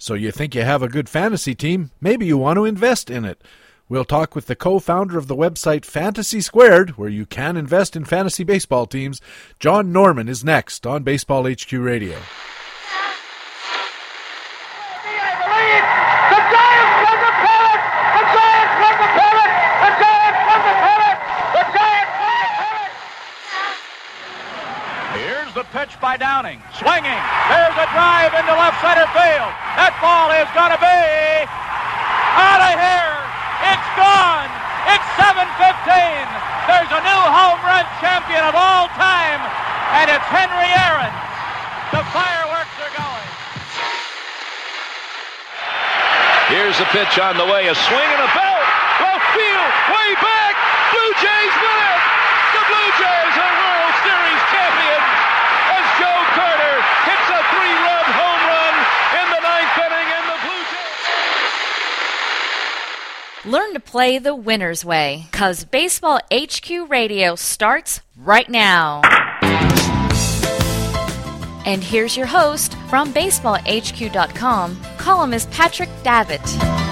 So you think you have a good fantasy team? Maybe you want to invest in it. We'll talk with the co founder of the website Fantasy Squared, where you can invest in fantasy baseball teams. John Norman is next on Baseball HQ Radio. Pitch by Downing. Swinging. There's a drive into left center field. That ball is going to be out of here. It's gone. It's 7:15. There's a new home run champion of all time, and it's Henry Aaron. The fireworks are going. Here's the pitch on the way. A swing and a belt. Left field. Way back. Blue Jays win it. The Blue Jays are World Series champions as Joe Carter hits a three-run home run in the ninth inning in the Blue Jays. Learn to play the winner's way, cause Baseball HQ Radio starts right now. And here's your host from BaseballHQ.com, columnist Patrick Davitt.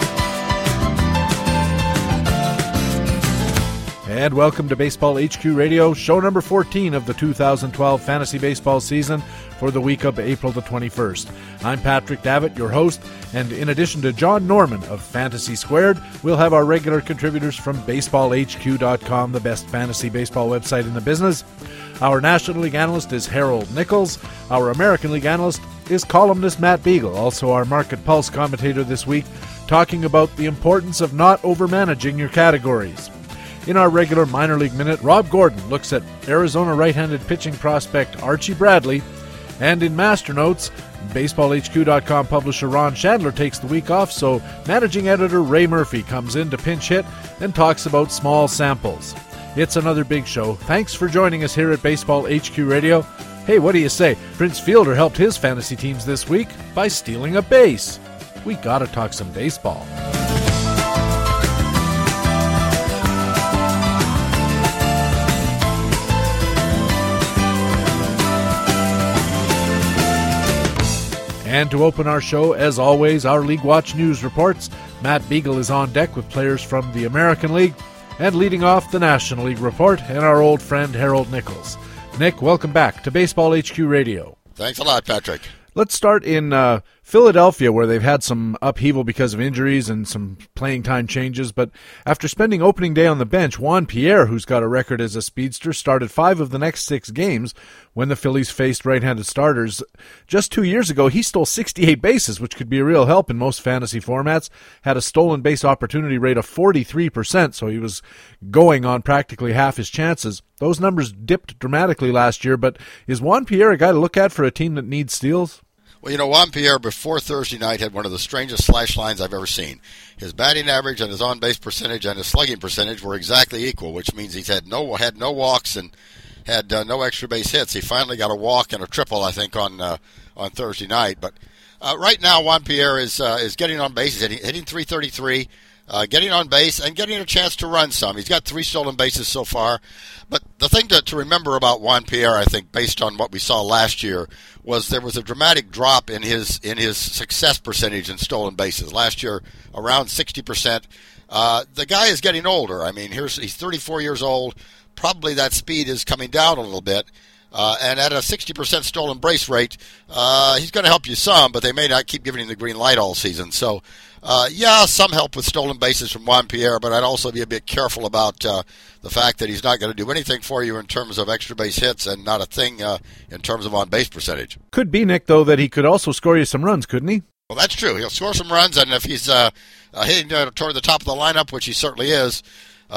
And welcome to Baseball HQ Radio, show number 14 of the 2012 fantasy baseball season for the week of April the 21st. I'm Patrick Davitt, your host, and in addition to John Norman of Fantasy Squared, we'll have our regular contributors from BaseballHQ.com, the best fantasy baseball website in the business. Our National League analyst is Harold Nichols. Our American League analyst is columnist Matt Beagle, also our Market Pulse commentator this week, talking about the importance of not overmanaging your categories. In our regular minor league minute, Rob Gordon looks at Arizona right handed pitching prospect Archie Bradley. And in Master Notes, BaseballHQ.com publisher Ron Shandler takes the week off, so managing editor Ray Murphy comes in to pinch hit and talks about small samples. It's another big show. Thanks for joining us here at Baseball HQ Radio. Hey, what do you say? Prince Fielder helped his fantasy teams this week by stealing a base. We gotta talk some baseball. And to open our show, as always, our League Watch News reports. Matt Beagle is on deck with players from the American League, and leading off the National League report, and our old friend Harold Nichols. Nick, welcome back to Baseball HQ Radio. Thanks a lot, Patrick. Let's start in uh, Philadelphia, where they've had some upheaval because of injuries and some playing time changes. But after spending opening day on the bench, Juan Pierre, who's got a record as a speedster, started five of the next six games when the Phillies faced right handed starters. Just two years ago, he stole 68 bases, which could be a real help in most fantasy formats. Had a stolen base opportunity rate of 43%, so he was going on practically half his chances. Those numbers dipped dramatically last year, but is Juan Pierre a guy to look at for a team that needs steals? Well, you know, Juan Pierre before Thursday night had one of the strangest slash lines I've ever seen. His batting average and his on base percentage and his slugging percentage were exactly equal, which means he's had no had no walks and had uh, no extra base hits. He finally got a walk and a triple, I think, on uh, on Thursday night. But uh, right now, Juan Pierre is uh, is getting on base. He's hitting, hitting 333. Uh, getting on base and getting a chance to run some. He's got three stolen bases so far. But the thing to, to remember about Juan Pierre, I think, based on what we saw last year, was there was a dramatic drop in his in his success percentage in stolen bases. Last year, around 60%. Uh, the guy is getting older. I mean, here's he's 34 years old. Probably that speed is coming down a little bit. Uh, and at a 60% stolen base rate, uh, he's going to help you some, but they may not keep giving him the green light all season. So, uh, yeah, some help with stolen bases from Juan Pierre, but I'd also be a bit careful about uh, the fact that he's not going to do anything for you in terms of extra base hits and not a thing uh, in terms of on base percentage. Could be, Nick, though, that he could also score you some runs, couldn't he? Well, that's true. He'll score some runs, and if he's uh, hitting toward the top of the lineup, which he certainly is,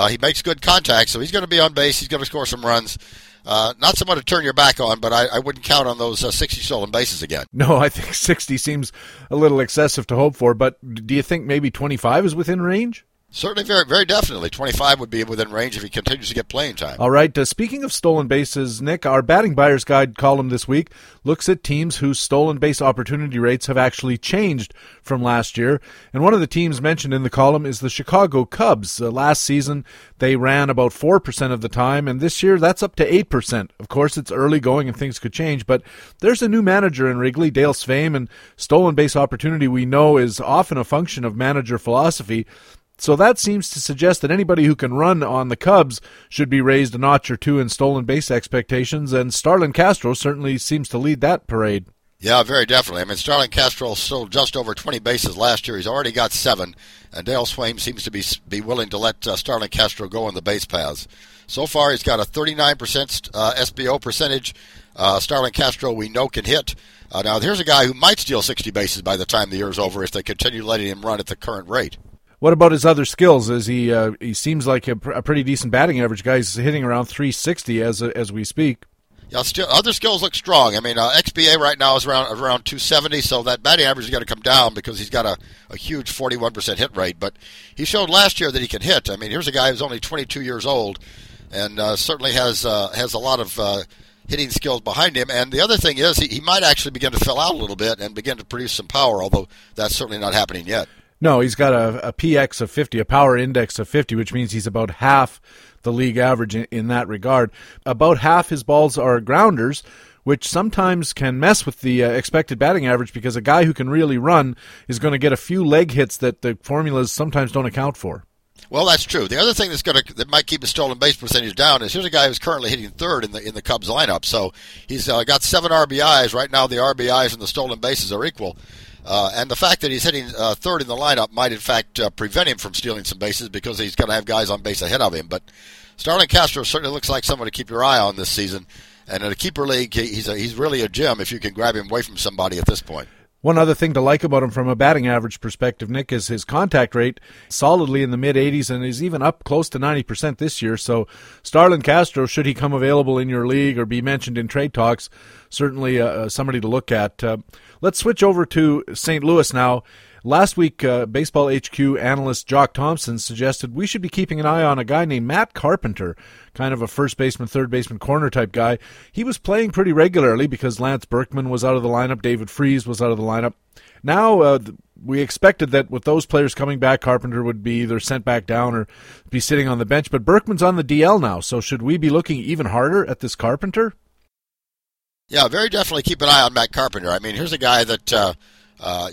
he makes good contact, so he's going to be on base. He's going to score some runs. Uh, not someone to turn your back on, but I, I wouldn't count on those uh, 60 stolen bases again. No, I think 60 seems a little excessive to hope for, but do you think maybe 25 is within range? Certainly, very, very definitely. 25 would be within range if he continues to get playing time. All right. Uh, speaking of stolen bases, Nick, our batting buyer's guide column this week looks at teams whose stolen base opportunity rates have actually changed from last year. And one of the teams mentioned in the column is the Chicago Cubs. Uh, last season, they ran about 4% of the time, and this year that's up to 8%. Of course, it's early going and things could change, but there's a new manager in Wrigley, Dale Sveum, and stolen base opportunity we know is often a function of manager philosophy. So that seems to suggest that anybody who can run on the Cubs should be raised a notch or two in stolen base expectations, and Starlin Castro certainly seems to lead that parade. Yeah, very definitely. I mean, Starlin Castro stole just over 20 bases last year. He's already got seven, and Dale Sveum seems to be be willing to let uh, Starlin Castro go on the base paths. So far, he's got a 39% uh, SBO percentage. Uh, Starlin Castro, we know, can hit. Uh, now, here's a guy who might steal 60 bases by the time the year's over if they continue letting him run at the current rate. What about his other skills? Is he uh, he seems like a, a, pretty decent batting average guy. He's hitting around 360 as as we speak. Yeah, still, other skills look strong. I mean, uh, XBA right now is around around 270, so that batting average is going to come down because he's got a, a huge 41% hit rate. But he showed last year that he can hit. I mean, here's a guy who's only 22 years old, and uh, certainly has uh, has a lot of uh, hitting skills behind him. And the other thing is, he, he might actually begin to fill out a little bit and begin to produce some power, although that's certainly not happening yet. No, he's got a, a PX of 50, a power index of 50, which means he's about half the league average in, in that regard. About half his balls are grounders, which sometimes can mess with the uh, expected batting average because a guy who can really run is going to get a few leg hits that the formulas sometimes don't account for. Well, that's true. The other thing that's going to that might keep his stolen base percentage down is here's a guy who's currently hitting third in the in the Cubs lineup. So he's uh, got seven RBIs right now. The RBIs and the stolen bases are equal. Uh, and the fact that he's hitting uh, third in the lineup might, in fact, uh, prevent him from stealing some bases because he's going to have guys on base ahead of him. But Starlin Castro certainly looks like someone to keep your eye on this season. And in a keeper league, he's a, he's really a gem if you can grab him away from somebody at this point. One other thing to like about him from a batting average perspective, Nick, is his contact rate solidly in the mid 80s and is even up close to 90% this year. So, Starlin Castro, should he come available in your league or be mentioned in trade talks, certainly uh, uh somebody to look at. Uh, let's switch over to St. Louis now. Last week, uh, Baseball HQ analyst Jock Thompson suggested we should be keeping an eye on a guy named Matt Carpenter, kind of a first baseman, third baseman, corner type guy. He was playing pretty regularly because Lance Berkman was out of the lineup, David Freese was out of the lineup. Now, uh, we expected that with those players coming back, Carpenter would be either sent back down or be sitting on the bench. But Berkman's on the DL now, so should we be looking even harder at this Carpenter? Yeah, very definitely keep an eye on Matt Carpenter. I mean, here's a guy that. Uh, uh,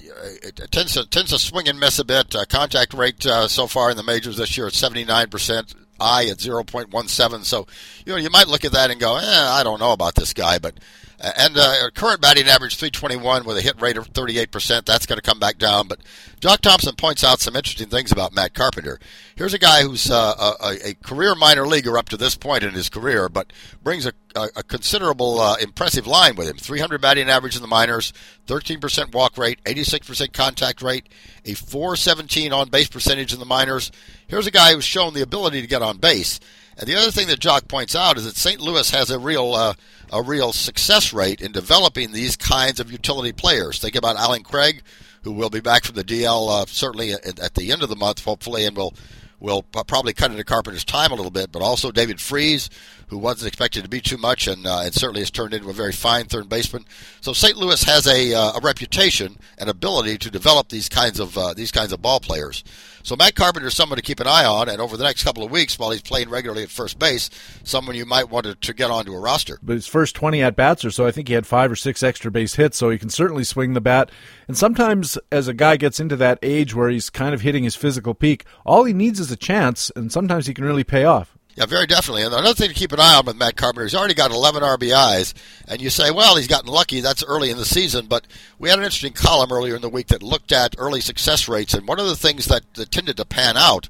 tends to tends to swing and miss a bit. Uh, contact rate uh, so far in the majors this year at 79 percent. I at 0.17. So, you know, you might look at that and go, eh, I don't know about this guy, but and uh, current batting average 321 with a hit rate of 38%. That's going to come back down. But Jock Thompson points out some interesting things about Matt Carpenter. Here's a guy who's uh, a, a, career minor leaguer up to this point in his career, but brings a, a, a considerable, uh, impressive line with him. 300 batting average in the minors, 13% walk rate, 86% contact rate, a 417 on base percentage in the minors. Here's a guy who's shown the ability to get on base. And the other thing that Jock points out is that St. Louis has a real uh, a real success rate in developing these kinds of utility players. Think about Allen Craig, who will be back from the DL uh, certainly at, at, the end of the month, hopefully, and will will probably cut into Carpenter's time a little bit. But also David Freese, who wasn't expected to be too much, and uh, and certainly has turned into a very fine third baseman. So St. Louis has a, uh, a reputation and ability to develop these kinds of uh, these kinds of ball players. So Matt Carpenter is someone to keep an eye on, and over the next couple of weeks, while he's playing regularly at first base, someone you might want to, to get onto a roster. But his first 20 at bats or so, I think he had five or six extra base hits, so he can certainly swing the bat. And sometimes, as a guy gets into that age where he's kind of hitting his physical peak, all he needs is a chance, and sometimes he can really pay off. Yeah, very definitely. And another thing to keep an eye on with Matt Carpenter, he's already got 11 RBIs, and you say, well, he's gotten lucky. That's early in the season. But we had an interesting column earlier in the week that looked at early success rates, and one of the things that, that tended to pan out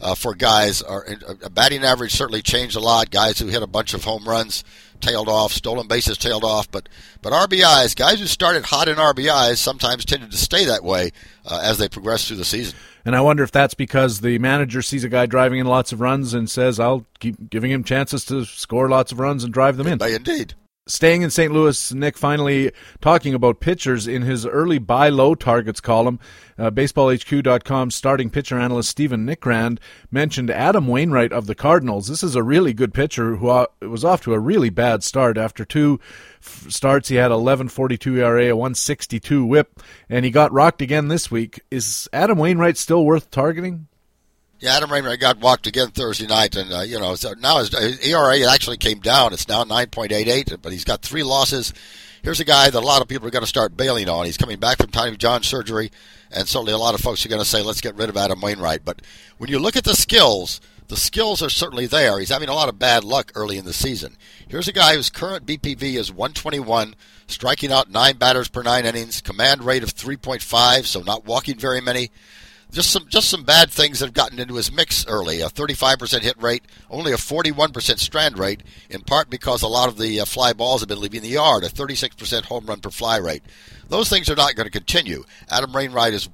uh, for guys are a batting average certainly changed a lot. Guys who hit a bunch of home runs tailed off, stolen bases tailed off, but but RBIs, guys who started hot in RBIs, sometimes tended to stay that way uh, as they progressed through the season. And I wonder if that's because the manager sees a guy driving in lots of runs and says, "I'll keep giving him chances to score lots of runs and drive them in." Indeed. Staying in St. Louis, Nick finally talking about pitchers in his early buy low targets column. Uh, BaseballHQ.com starting pitcher analyst Stephen Nickrand mentioned Adam Wainwright of the Cardinals. This is a really good pitcher who was off to a really bad start. After two f- starts, he had 11.42 ERA, a 162 WHIP, and he got rocked again this week. Is Adam Wainwright still worth targeting? Yeah, Adam Wainwright got walked again Thursday night, and uh, you know so now his, his ERA actually came down. It's now 9.88, but he's got three losses. Here's a guy that a lot of people are going to start bailing on. He's coming back from Tommy John surgery, and certainly a lot of folks are going to say, "Let's get rid of Adam Wainwright." But when you look at the skills, the skills are certainly there. He's having a lot of bad luck early in the season. Here's a guy whose current BPV is 121, striking out nine batters per nine innings, command rate of 3.5, so not walking very many just some just some bad things that have gotten into his mix early. A 35% hit rate, only a 41% strand rate, in part because a lot of the uh, fly balls have been leaving the yard. A 36% home run per fly rate. Those things are not going to continue. Adam Wainwright is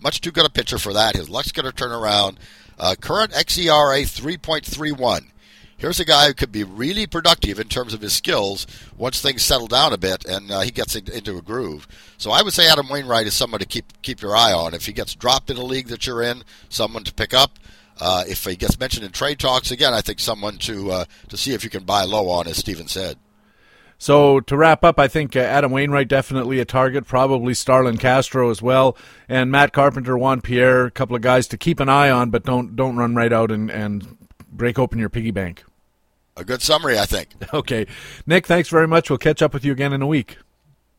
much too good a pitcher for that. His luck's going to turn around. Uh, current xERA 3.31. Here's a guy who could be really productive in terms of his skills once things settle down a bit and uh, he gets into a groove. So I would say Adam Wainwright is someone to keep keep your eye on. If he gets dropped in a league that you're in, someone to pick up. Uh, if he gets mentioned in trade talks again, I think someone to uh, to see if you can buy low on, as Stephen said. So to wrap up, I think uh, Adam Wainwright definitely a target, probably Starlin Castro as well, and Matt Carpenter, Juan Pierre, a couple of guys to keep an eye on, but don't don't run right out and, and break open your piggy bank a good summary, I think. Okay. Nick, thanks very much. We'll catch up with you again in a week.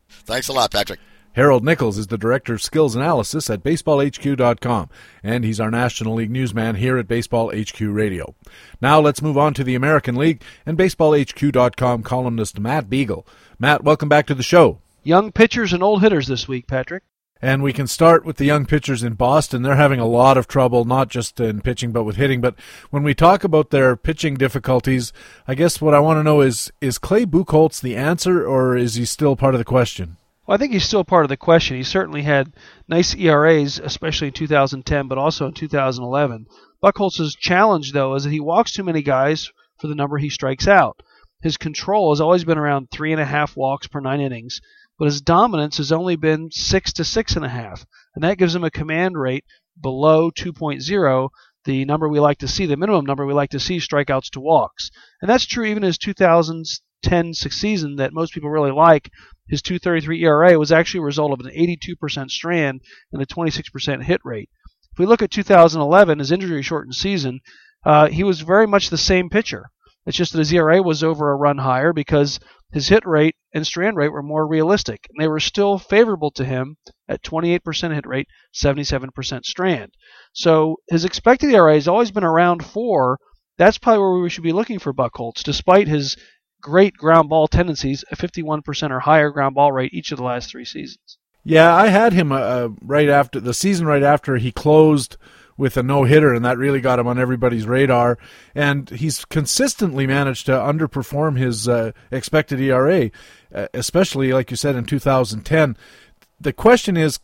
Thanks a lot, Patrick. Harold Nichols is the Director of Skills Analysis at BaseballHQ.com, and he's our National League newsman here at Baseball HQ Radio. Now let's move on to the American League and BaseballHQ.com columnist Matt Beagle. Matt, welcome back to the show. Young pitchers and old hitters this week, Patrick. And we can start with the young pitchers in Boston. They're having a lot of trouble, not just in pitching, but with hitting. But when we talk about their pitching difficulties, I guess what I want to know is is Clay Buchholz the answer, or is he still part of the question? Well, I think he's still part of the question. He certainly had nice ERAs, especially in 2010, but also in 2011. Buchholz's challenge, though, is that he walks too many guys for the number he strikes out. His control has always been around three and a half walks per nine innings, but his dominance has only been six to six and a half, and that gives him a command rate below 2.0, the number we like to see, the minimum number we like to see, strikeouts to walks. And that's true even his 2010 season that most people really like. His 233 ERA was actually a result of an 82% strand and a 26% hit rate. If we look at 2011, his injury shortened season, uh, he was very much the same pitcher. It's just that his ERA was over a run higher because his hit rate and strand rate were more realistic, and they were still favorable to him at 28% hit rate, 77% strand. So his expected ERA has always been around four. That's probably where we should be looking for Buchholz, despite his great ground ball tendencies, a 51% or higher ground ball rate each of the last three seasons. Yeah, I had him uh, right after the season, right after he closed with a no hitter, and that really got him on everybody's radar. And he's consistently managed to underperform his uh, expected ERA, uh, especially like you said in 2010. The question is: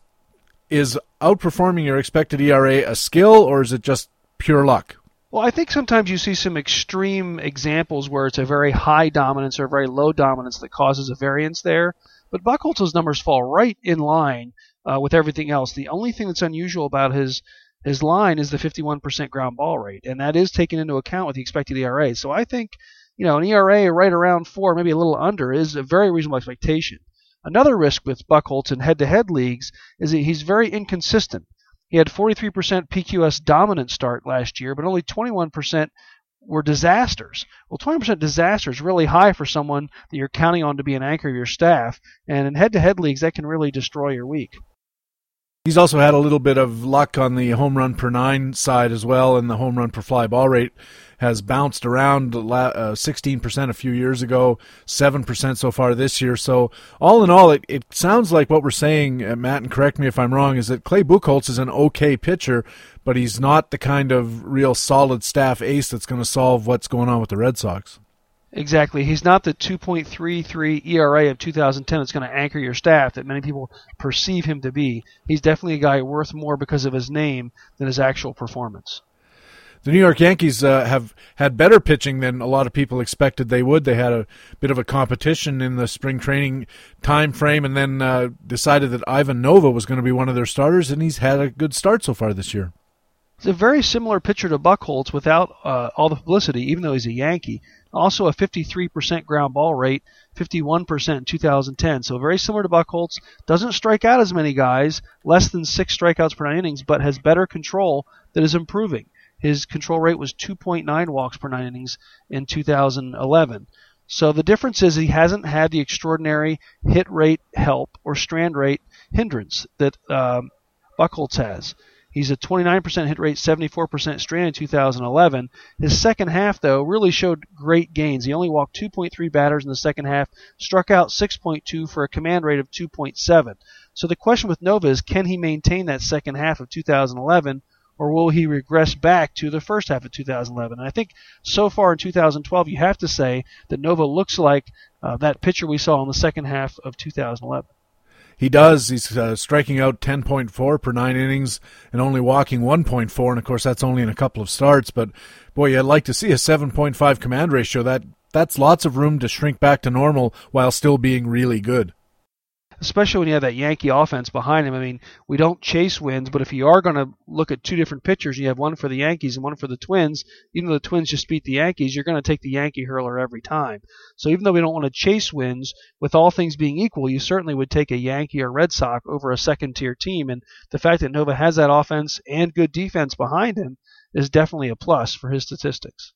Is outperforming your expected ERA a skill, or is it just pure luck? Well, I think sometimes you see some extreme examples where it's a very high dominance or a very low dominance that causes a variance there. But Buchholz's numbers fall right in line uh, with everything else. The only thing that's unusual about his his line is the 51% ground ball rate, and that is taken into account with the expected ERA. So I think, you know, an ERA right around four, maybe a little under, is a very reasonable expectation. Another risk with Buchholz in head-to-head leagues is that he's very inconsistent. He had 43% PQS dominant start last year, but only 21% were disasters. Well, 20% disaster is really high for someone that you're counting on to be an anchor of your staff, and in head-to-head leagues, that can really destroy your week. He's also had a little bit of luck on the home run per nine side as well, and the home run per fly ball rate has bounced around uh, 16% a few years ago, 7% so far this year. So, all in all, it, it sounds like what we're saying, uh, Matt, and correct me if I'm wrong, is that Clay Buchholz is an okay pitcher, but he's not the kind of real solid staff ace that's going to solve what's going on with the Red Sox. Exactly. He's not the 2.33 ERA of 2010 that's going to anchor your staff that many people perceive him to be. He's definitely a guy worth more because of his name than his actual performance. the New York Yankees uh, have had better pitching than a lot of people expected they would. They had a bit of a competition in the spring training time frame, and then uh, decided that Ivan Nova was going to be one of their starters, and he's had a good start so far this year. He's a very similar pitcher to Buchholz without uh, all the publicity, even though he's a Yankee. Also, a 53% ground ball rate, 51% in 2010. So very similar to Buchholz. Doesn't strike out as many guys, less than six strikeouts per nine innings, but has better control that is improving. His control rate was 2.9 walks per nine innings in 2011. So the difference is he hasn't had the extraordinary hit rate help or strand rate hindrance that um, Buchholz has. He's a 29% hit rate, 74% strand in 2011. His second half, though, really showed great gains. He only walked 2.3 batters in the second half, struck out 6.2 for a command rate of 2.7. So the question with Nova is can he maintain that second half of 2011? Or will he regress back to the first half of 2011? And I think so far in 2012, you have to say that Nova looks like uh, that pitcher we saw in the second half of 2011 he does. He's uh, striking out 10.4 per nine innings and only walking 1.4. And of course, that's only in a couple of starts. But boy, I'd like to see a 7.5 command ratio. That that's lots of room to shrink back to normal while still being really good especially when you have that Yankee offense behind him. I mean, we don't chase wins, but if you are going to look at two different pitchers, you have one for the Yankees and one for the Twins. Even though the Twins just beat the Yankees, you're going to take the Yankee hurler every time. So even though we don't want to chase wins, with all things being equal, you certainly would take a Yankee or Red Sox over a second tier team. And the fact that Nova has that offense and good defense behind him is definitely a plus for his statistics.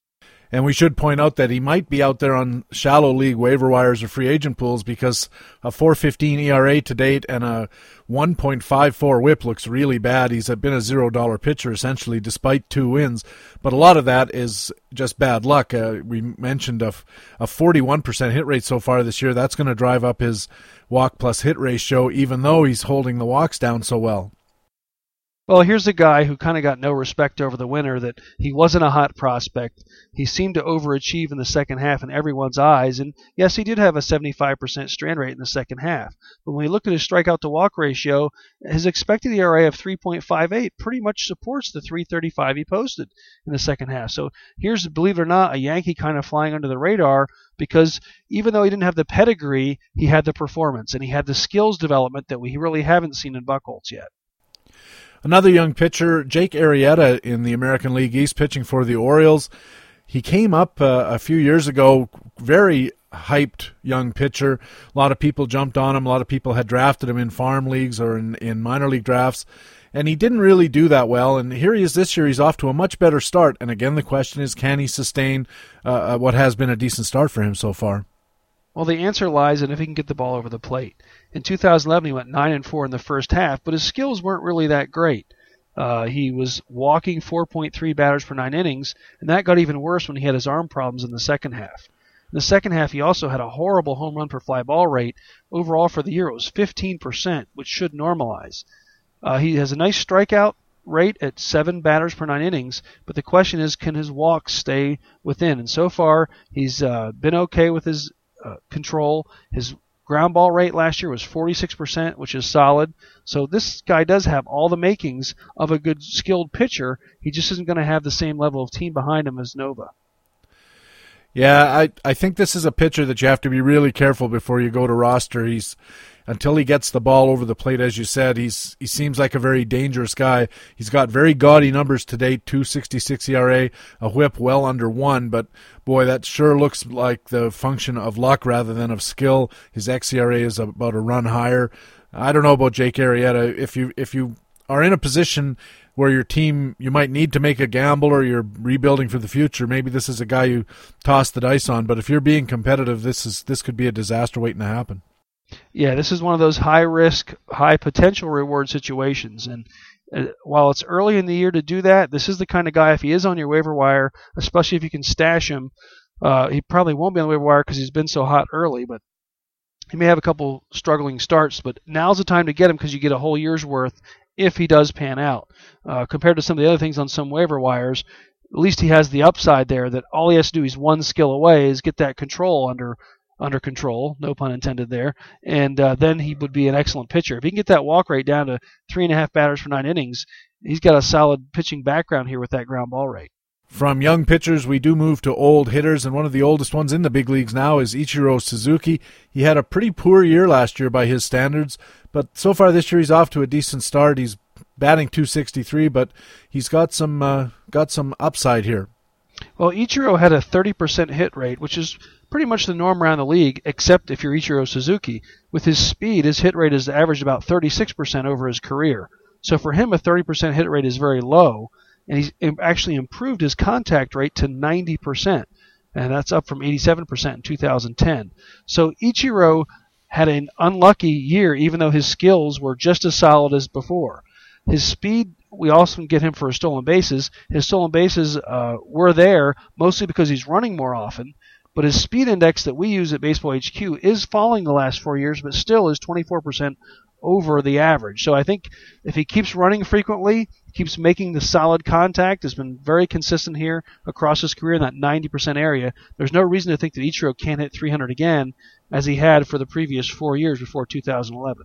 And we should point out that he might be out there on shallow league waiver wires or free agent pools because a 4.15 ERA to date and a 1.54 WHIP looks really bad. He's been a zero dollar pitcher essentially, despite two wins. But a lot of that is just bad luck. Uh, we mentioned a, a 41% hit rate so far this year. That's going to drive up his walk plus hit ratio, even though he's holding the walks down so well. Well, here's a guy who kind of got no respect over the winter, that he wasn't a hot prospect. He seemed to overachieve in the second half in everyone's eyes. And yes, he did have a 75% strand rate in the second half. But when we look at his strikeout to walk ratio, his expected ERA of 3.58 pretty much supports the 335 he posted in the second half. So here's, believe it or not, a Yankee kind of flying under the radar because even though he didn't have the pedigree, he had the performance and he had the skills development that we really haven't seen in Buchholz yet. Another young pitcher, Jake Arrieta in the American League East, pitching for the Orioles. He came up uh, a few years ago, very hyped young pitcher. A lot of people jumped on him. A lot of people had drafted him in farm leagues or in, in minor league drafts. And he didn't really do that well. And here he is this year. He's off to a much better start. And again, the question is can he sustain uh, uh what has been a decent start for him so far? Well, the answer lies in if he can get the ball over the plate. In 2011, he went nine and four in the first half, but his skills weren't really that great. Uh, he was walking 4.3 batters per nine innings, and that got even worse when he had his arm problems in the second half. In the second half, he also had a horrible home run per fly ball rate. Overall for the year, it was 15%, which should normalize. Uh, he has a nice strikeout rate at seven batters per nine innings, but the question is, can his walks stay within? And so far, he's uh, been okay with his uh, control. His ground ball rate last year was 46%, which is solid. So this guy does have all the makings of a good skilled pitcher. He just isn't going to have the same level of team behind him as Nova. Yeah, I I think this is a pitcher that you have to be really careful before you go to roster. He's until he gets the ball over the plate, as you said, he's he seems like a very dangerous guy. He's got very gaudy numbers to date: 2.66 ERA, a WHIP well under one. But boy, that sure looks like the function of luck rather than of skill. His xERA is about a run higher. I don't know about Jake Arrieta. If you if you are in a position where your team you might need to make a gamble or you're rebuilding for the future, maybe this is a guy you toss the dice on. But if you're being competitive, this is this could be a disaster waiting to happen. Yeah, this is one of those high risk, high potential reward situations. And uh, while it's early in the year to do that, this is the kind of guy, if he is on your waiver wire, especially if you can stash him, uh, he probably won't be on the waiver wire because he's been so hot early, but he may have a couple struggling starts. But now's the time to get him because you get a whole year's worth if he does pan out. Uh, compared to some of the other things on some waiver wires, at least he has the upside there that all he has to do is one skill away is get that control under under control, no pun intended there, and uh, then he would be an excellent pitcher. If he can get that walk rate down to three and a half batters for nine innings, he's got a solid pitching background here with that ground ball rate. From young pitchers, we do move to old hitters, and one of the oldest ones in the big leagues now is Ichiro Suzuki. He had a pretty poor year last year by his standards, but so far this year he's off to a decent start. He's batting 263, but he's got some uh, got some upside here. Well, Ichiro had a 30% hit rate, which is pretty much the norm around the league, except if you're Ichiro Suzuki. With his speed, his hit rate has averaged about 36% over his career. So for him, a 30% hit rate is very low and he's actually improved his contact rate to 90%, and that's up from 87% in 2010. So Ichiro had an unlucky year, even though his skills were just as solid as before. His speed, we also get him for his stolen bases. His stolen bases uh, were there mostly because he's running more often, but his speed index that we use at Baseball HQ is falling the last four years, but still is 24% over the average. So I think if he keeps running frequently, keeps making the solid contact, has been very consistent here across his career in that 90% area, there's no reason to think that Ichiro can't hit 300 again as he had for the previous four years before 2011.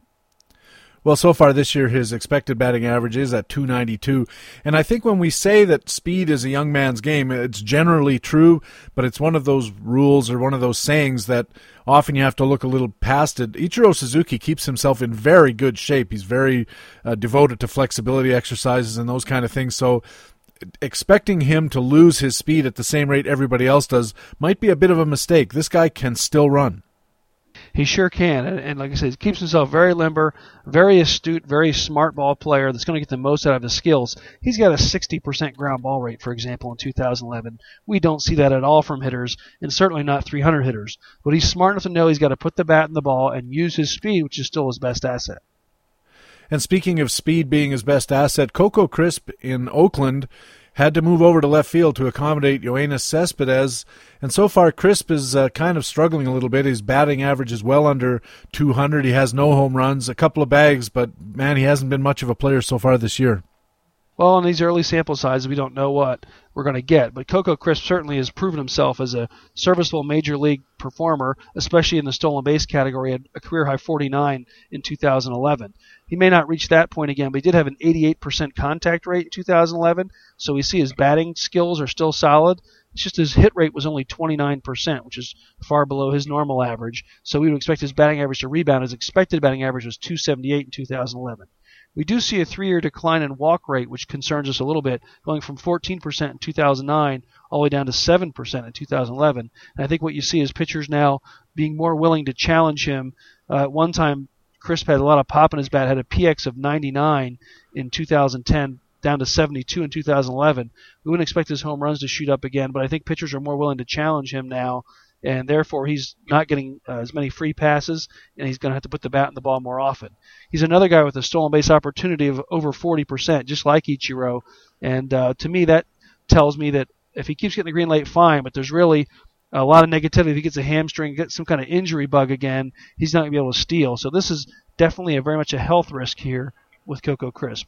Well, so far this year, his expected batting average is at 292. And I think when we say that speed is a young man's game, it's generally true, but it's one of those rules or one of those sayings that often you have to look a little past it. Ichiro Suzuki keeps himself in very good shape. He's very uh, devoted to flexibility exercises and those kind of things. So expecting him to lose his speed at the same rate everybody else does might be a bit of a mistake. This guy can still run. He sure can, and, and, like I said, he keeps himself very limber, very astute, very smart ball player that's going to get the most out of his skills. He's got a 60% ground ball rate, for example, in 2011. We don't see that at all from hitters, and certainly not 300 hitters. But he's smart enough to know he's got to put the bat in the ball and use his speed, which is still his best asset. And speaking of speed being his best asset, Coco Crisp in Oakland had to move over to left field to accommodate Yoenis Cespedes. And so far, Crisp is uh, kind of struggling a little bit. His batting average is well under 200. He has no home runs, a couple of bags, but man, he hasn't been much of a player so far this year. Well, in these early sample sizes, we don't know what we're going to get. But Coco Crisp certainly has proven himself as a serviceable major league performer, especially in the stolen base category, at a career high 49 in 2011. He may not reach that point again, but he did have an 88% contact rate in 2011. So we see his batting skills are still solid. It's just his hit rate was only 29%, which is far below his normal average. So we would expect his batting average to rebound. His expected batting average was 278 in 2011. We do see a three-year decline in walk rate, which concerns us a little bit, going from 14% in 2009 all the way down to 7% in 2011. And I think what you see is pitchers now being more willing to challenge him. Uh, at one time, Crisp had a lot of pop in his bat, had a PX of 99 in 2010, down to 72 in 2011. We wouldn't expect his home runs to shoot up again, but I think pitchers are more willing to challenge him now and therefore he's not getting uh, as many free passes, and he's going to have to put the bat in the ball more often. He's another guy with a stolen base opportunity of over 40%, just like Ichiro, and uh, to me that tells me that if he keeps getting the green light, fine, but there's really a lot of negativity. If he gets a hamstring, gets some kind of injury bug again, he's not going to be able to steal. So this is definitely a very much a health risk here with Coco Crisp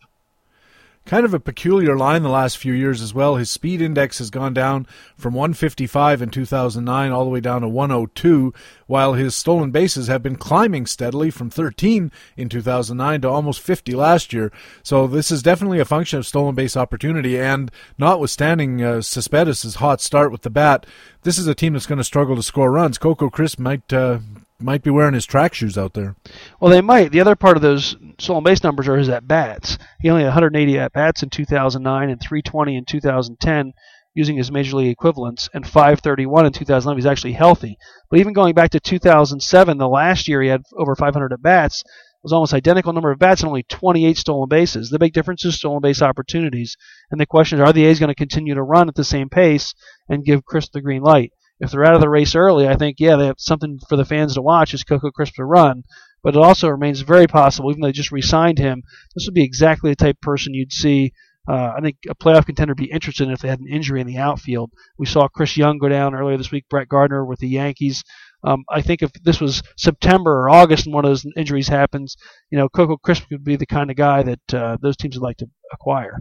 kind of a peculiar line the last few years as well. His speed index has gone down from 155 in 2009 all the way down to 102, while his stolen bases have been climbing steadily from 13 in 2009 to almost 50 last year. So this is definitely a function of stolen base opportunity, and notwithstanding uh, Cespedes' hot start with the bat, this is a team that's going to struggle to score runs. Coco Crisp might uh, might be wearing his track shoes out there. Well, they might. The other part of those stolen base numbers are his at bats. He only had 180 at bats in 2009 and 320 in 2010 using his major league equivalents, and 531 in 2011. He's actually healthy. But even going back to 2007, the last year he had over 500 at bats, was almost identical number of bats and only 28 stolen bases. The big difference is stolen base opportunities. And the question is, are the A's going to continue to run at the same pace and give Crisp the green light? If they're out of the race early, I think yeah, they have something for the fans to watch is Coco Crisp to run. But it also remains very possible, even though they just re-signed him, this would be exactly the type of person you'd see. Uh, I think a playoff contender would be interested in if they had an injury in the outfield. We saw Chris Young go down earlier this week, Brett Gardner with the Yankees. Um, I think if this was September or August and one of those injuries happens, you know, Coco Crisp would be the kind of guy that uh, those teams would like to acquire.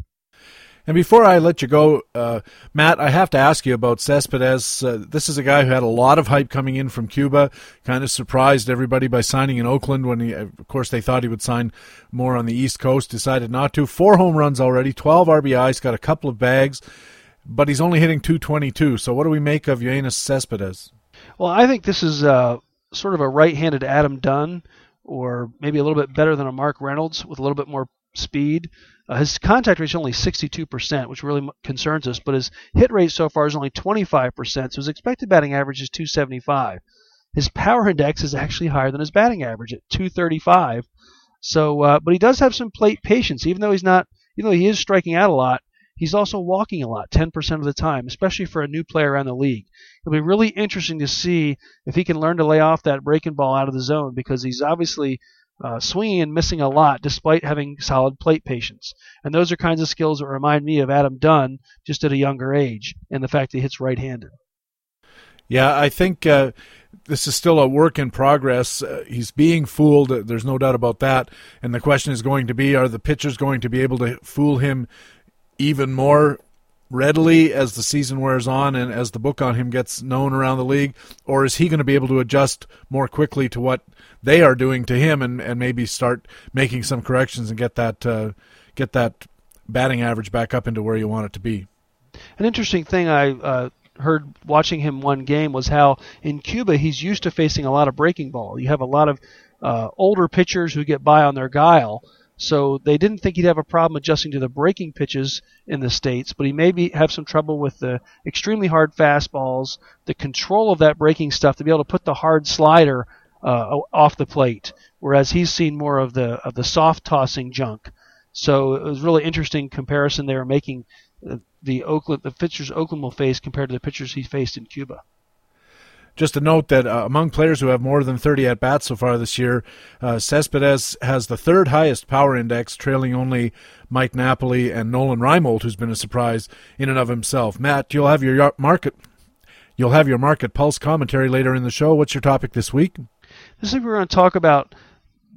And before I let you go, uh, Matt, I have to ask you about Cespedes. Uh, this is a guy who had a lot of hype coming in from Cuba. Kind of surprised everybody by signing in Oakland when he, of course, they thought he would sign more on the East Coast. Decided not to. Four home runs already, 12 RBIs, got a couple of bags. but he's only hitting 222. So what do we make of Yoenis Cespedes? Well, I think this is uh, sort of a right-handed Adam Dunn, or maybe a little bit better than a Mark Reynolds with a little bit more speed. Uh, his contact rate is only 62%, which really concerns us, but his hit rate so far is only 25%, so his expected batting average is 275. His power index is actually higher than his batting average at 235. So, uh, but he does have some plate patience, even though he's not, even though he is striking out a lot. He's also walking a lot, 10% of the time, especially for a new player around the league. It'll be really interesting to see if he can learn to lay off that breaking ball out of the zone because he's obviously uh, swinging and missing a lot despite having solid plate patience. And those are kinds of skills that remind me of Adam Dunn just at a younger age and the fact that he hits right handed. Yeah, I think uh, this is still a work in progress. Uh, he's being fooled. There's no doubt about that. And the question is going to be are the pitchers going to be able to fool him even more readily as the season wears on and as the book on him gets known around the league? Or is he going to be able to adjust more quickly to what they are doing to him and, and maybe start making some corrections and get that uh, get that batting average back up into where you want it to be? An interesting thing I uh, heard watching him one game was how in Cuba he's used to facing a lot of breaking ball. You have a lot of uh, older pitchers who get by on their guile so they didn't think he'd have a problem adjusting to the breaking pitches in the states, but he may have some trouble with the extremely hard fastballs, the control of that breaking stuff to be able to put the hard slider uh, off the plate, whereas he's seen more of the of the soft tossing junk. So it was really interesting comparison they were making uh, the Oakland the pitchers Oakland will face compared to the pitchers he faced in Cuba. Just a note that uh, among players who have more than 30 at bats so far this year, uh, Cespedes has the third highest power index, trailing only Mike Napoli and Nolan Reimold, who's been a surprise in and of himself. Matt, you'll have your market. You'll have your market pulse commentary later in the show. What's your topic this week? This week we're going to talk about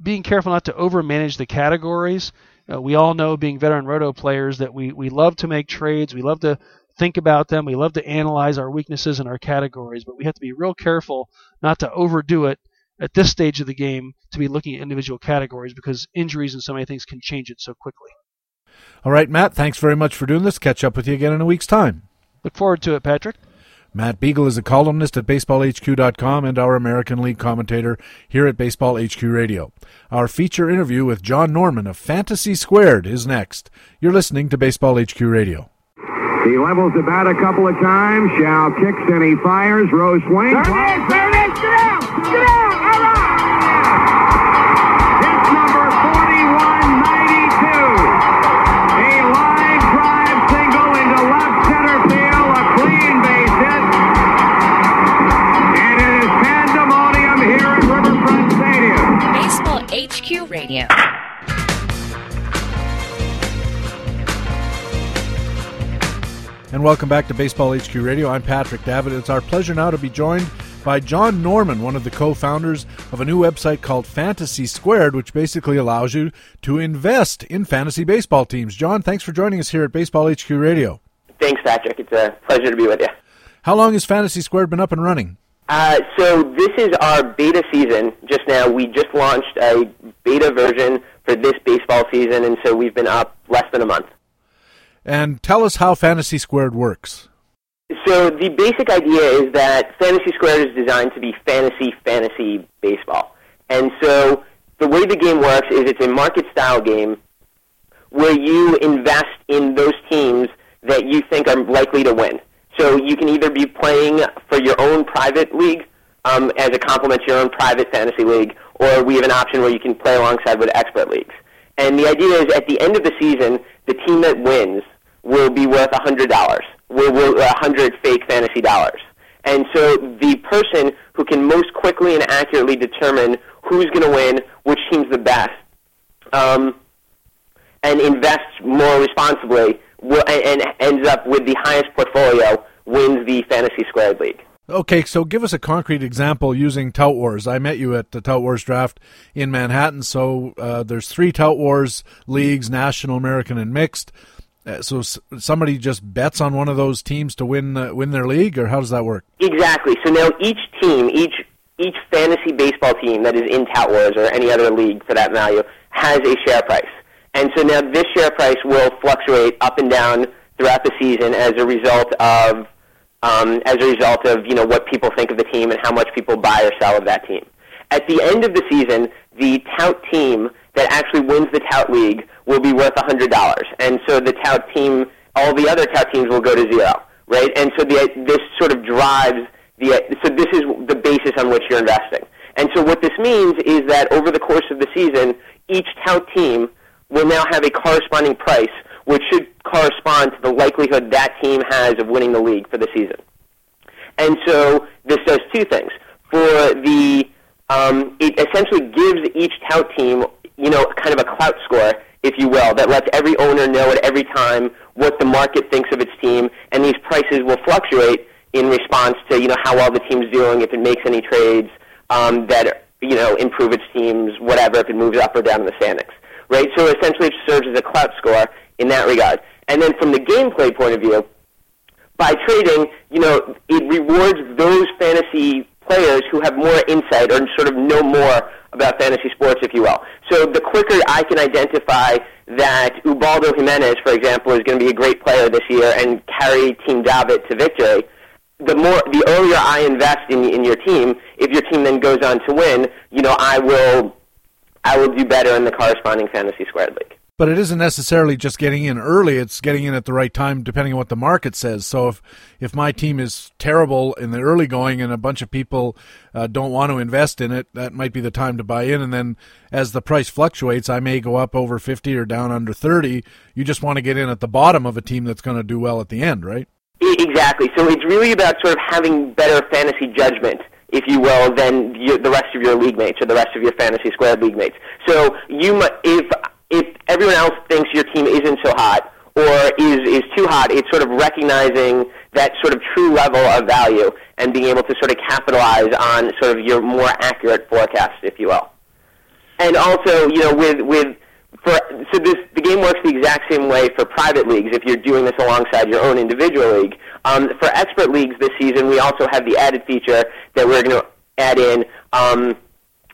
being careful not to overmanage the categories. Uh, we all know, being veteran roto players, that we, we love to make trades. We love to think about them. We love to analyze our weaknesses and our categories, but we have to be real careful not to overdo it at this stage of the game to be looking at individual categories because injuries and so many things can change it so quickly. All right, Matt, thanks very much for doing this. Catch up with you again in a week's time. Look forward to it, Patrick. Matt Beagle is a columnist at BaseballHQ.com and our American League commentator here at Baseball HQ Radio. Our feature interview with John Norman of Fantasy Squared is next. You're listening to Baseball HQ Radio. He levels the bat a couple of times. Show kicks and he fires. Rose swings. There it! There it! Get out! Get out! All right! And welcome back to Baseball HQ Radio. I'm Patrick Davitt. It's our pleasure now to be joined by John Norman, one of the co founders of a new website called Fantasy Squared, which basically allows you to invest in fantasy baseball teams. John, thanks for joining us here at Baseball HQ Radio. Thanks, Patrick. It's a pleasure to be with you. How long has Fantasy Squared been up and running? Uh, so this is our beta season. Just now, we just launched a beta version for this baseball season, and so we've been up less than a month. And tell us how Fantasy Squared works. So the basic idea is that Fantasy Squared is designed to be fantasy fantasy baseball. And so the way the game works is it's a market style game where you invest in those teams that you think are likely to win. So you can either be playing for your own private league um, as a complement to your own private fantasy league, or we have an option where you can play alongside with expert leagues. And the idea is at the end of the season, the team that wins will be worth a $100, will, will 100 fake fantasy dollars. And so the person who can most quickly and accurately determine who's going to win, which team's the best, um, and invests more responsibly, will, and, and ends up with the highest portfolio, wins the Fantasy Squared League. Okay, so give us a concrete example using Tout Wars. I met you at the Tout Wars draft in Manhattan. So uh, there's three Tout Wars leagues: National, American, and Mixed. Uh, so s- somebody just bets on one of those teams to win win their league, or how does that work? Exactly. So now each team, each each fantasy baseball team that is in Tout Wars or any other league for that value has a share price, and so now this share price will fluctuate up and down throughout the season as a result of um, as a result of you know what people think of the team and how much people buy or sell of that team. At the end of the season, the tout team that actually wins the tout league will be worth $100, and so the tout team, all the other tout teams will go to zero, right? And so the, this sort of drives the so this is the basis on which you're investing. And so what this means is that over the course of the season, each tout team will now have a corresponding price which should correspond to the likelihood that team has of winning the league for the season. And so this does two things. For the, um, it essentially gives each tout team, you know, kind of a clout score, if you will, that lets every owner know at every time what the market thinks of its team, and these prices will fluctuate in response to, you know, how well the team's doing, if it makes any trades um, that, you know, improve its teams, whatever, if it moves up or down in the standings right? So essentially it serves as a clout score in that regard. And then from the gameplay point of view, by trading, you know, it rewards those fantasy players who have more insight or sort of know more about fantasy sports, if you will. So the quicker I can identify that Ubaldo Jimenez, for example, is going to be a great player this year and carry Team Davitt to victory, the more the earlier I invest in in your team, if your team then goes on to win, you know, I will I will do better in the corresponding fantasy squared league. But it isn't necessarily just getting in early; it's getting in at the right time, depending on what the market says. So if if my team is terrible in the early going, and a bunch of people uh, don't want to invest in it, that might be the time to buy in. And then as the price fluctuates, I may go up over fifty or down under thirty. You just want to get in at the bottom of a team that's going to do well at the end, right? Exactly. So it's really about sort of having better fantasy judgment if you will, than the rest of your league mates or the rest of your fantasy squared league mates. So you, if if everyone else thinks your team isn't so hot or is is too hot, it's sort of recognizing that sort of true level of value and being able to sort of capitalize on sort of your more accurate forecast, if you will. And also, you know, with with for so this the game works the exact same way for private leagues if you're doing this alongside your own individual league. Um, for expert leagues this season, we also have the added feature that we're going to add in, um,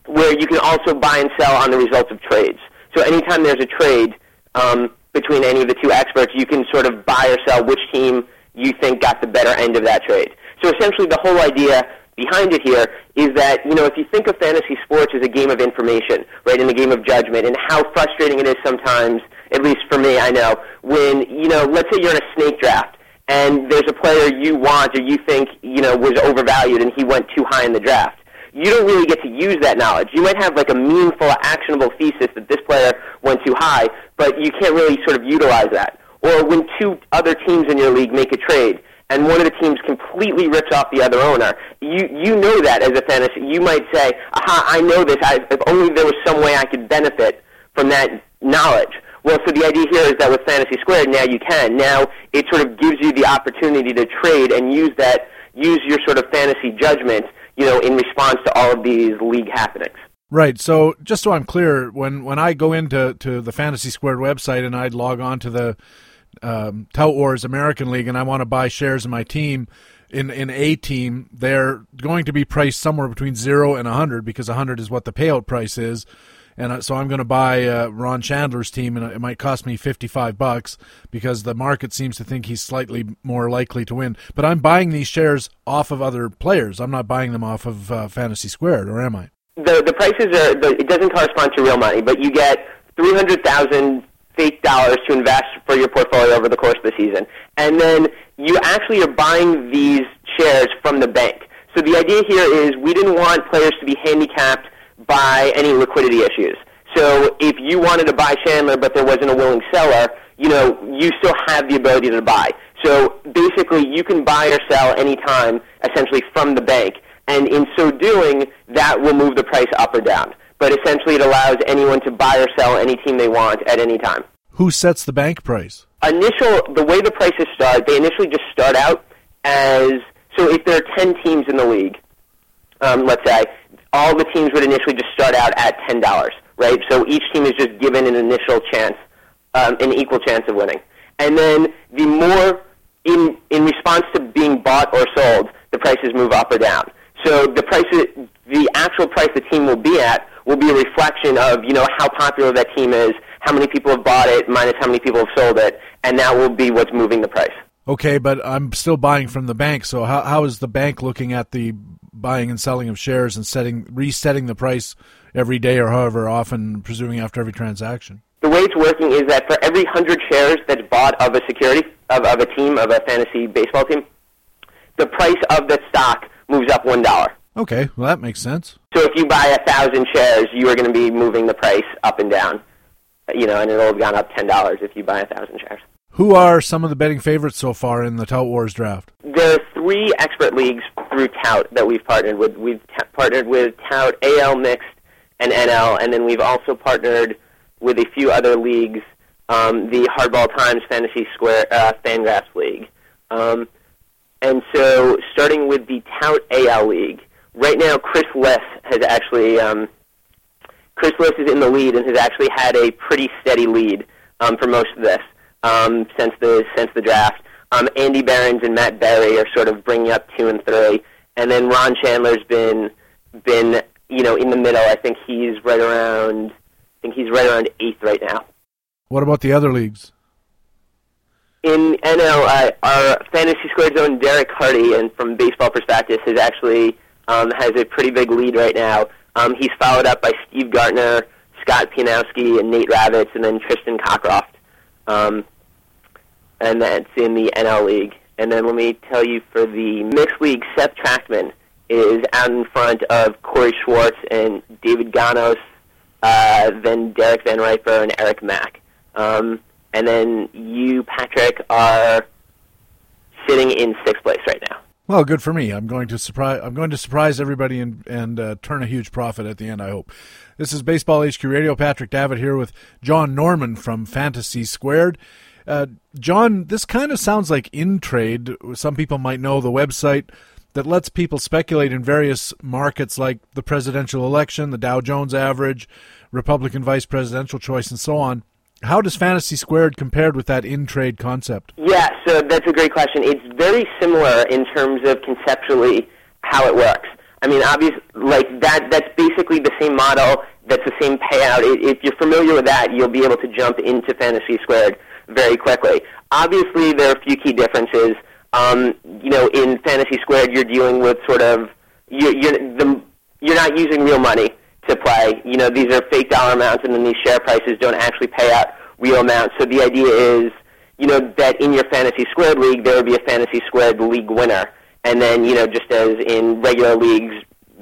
where you can also buy and sell on the results of trades. So anytime there's a trade um, between any of the two experts, you can sort of buy or sell which team you think got the better end of that trade. So essentially, the whole idea behind it here is that you know if you think of fantasy sports as a game of information, right, in a game of judgment, and how frustrating it is sometimes, at least for me, I know when you know, let's say you're in a snake draft and there's a player you want or you think you know was overvalued and he went too high in the draft. You don't really get to use that knowledge. You might have like a meaningful, actionable thesis that this player went too high, but you can't really sort of utilize that. Or when two other teams in your league make a trade, and one of the teams completely rips off the other owner. You you know that as a fantasy. You might say, "Aha! I know this. I, if only there was some way I could benefit from that knowledge." Well, so the idea here is that with Fantasy Squared, now you can. Now it sort of gives you the opportunity to trade and use that, use your sort of fantasy judgment, you know, in response to all of these league happenings. Right. So just so I'm clear, when when I go into to the Fantasy Squared website and I log on to the um, Tout Wars American League and I want to buy shares in my team, in in a team, they're going to be priced somewhere between zero and a hundred because a hundred is what the payout price is and so I'm going to buy uh, Ron Shandler's team, and it might cost me 55 bucks because the market seems to think he's slightly more likely to win. But I'm buying these shares off of other players. I'm not buying them off of uh, Fantasy Squared, or am I? The the prices are the, it doesn't correspond to real money, but you get 300,000 fake dollars to invest for your portfolio over the course of the season, and then you actually are buying these shares from the bank. So the idea here is we didn't want players to be handicapped by any liquidity issues. So if you wanted to buy Shandler but there wasn't a willing seller, you know, you still have the ability to buy. So basically you can buy or sell anytime essentially from the bank. And in so doing, that will move the price up or down. But essentially it allows anyone to buy or sell any team they want at any time. Who sets the bank price? Initial, the way the prices start, they initially just start out as, so if there are 10 teams in the league, um, let's say, all the teams would initially just start out at ten dollars, right? So each team is just given an initial chance, um, an equal chance of winning, and then the more in in response to being bought or sold, the prices move up or down. So the price, the actual price the team will be at, will be a reflection of you know how popular that team is, how many people have bought it minus how many people have sold it, and that will be what's moving the price. Okay, but I'm still buying from the bank. So how how is the bank looking at the buying and selling of shares and setting resetting the price every day or however often, presuming after every transaction? The way it's working is that for every hundred shares that's bought of a security of, of a team of a fantasy baseball team, the price of the stock moves up one dollar. Okay, well that makes sense. So if you buy a thousand shares, you are going to be moving the price up and down. You know, and it'll have gone up ten dollars if you buy a thousand shares. Who are some of the betting favorites so far in the Tout Wars draft? There are three expert leagues through Tout that we've partnered with. We've t- partnered with Tout AL Mixed and NL, and then we've also partnered with a few other leagues, um, the Hardball Times Fantasy Squared uh, Fangraphs League. Um, and so, starting with the Tout AL League, right now Chris Liss has actually um, Chris Liss is in the lead and has actually had a pretty steady lead um, for most of this um, since the since the draft. Um, Andy Behrens and Matt Berry are sort of bringing up two and three, and then Ron Shandler's been been you know in the middle. I think he's right around I think he's right around eighth right now. What about the other leagues? In NL, uh, our fantasy squared zone Derek Carty, and from Baseball Prospectus, has actually um, has a pretty big lead right now. Um, he's followed up by Steve Gardner, Scott Pianowski, and Nate Ravitz, and then Tristan Cockcroft. Um, and that's in the NL League. And then let me tell you for the mixed league, Seth Trachtman is out in front of Cory Schwartz and David Gonos, uh, then Derek VanRiper and Eric Mack. Um, and then you, Patrick, are sitting in sixth place right now. Well, good for me. I'm going to surprise. I'm going to surprise everybody and and uh, turn a huge profit at the end. I hope. This is Baseball HQ Radio. Patrick Davitt here with John Norman from Fantasy Squared. Uh, John, this kind of sounds like InTrade. Some people might know the website that lets people speculate in various markets like the presidential election, the Dow Jones average, Republican vice presidential choice, and so on. How does Fantasy Squared compared with that InTrade concept? Yeah, so that's a great question. It's very similar in terms of conceptually how it works. I mean, obviously, like that. That's basically the same model. That's the same payout. If you're familiar with that, you'll be able to jump into Fantasy Squared very quickly. Obviously, there are a few key differences. Um, you know, in Fantasy Squared, you're dealing with sort of you're, you're the, you're not using real money to play. You know, these are fake dollar amounts, and then these share prices don't actually pay out real amounts. So the idea is, you know, that in your fantasy squared league, there would be a fantasy squared league winner, and then you know, just as in regular leagues,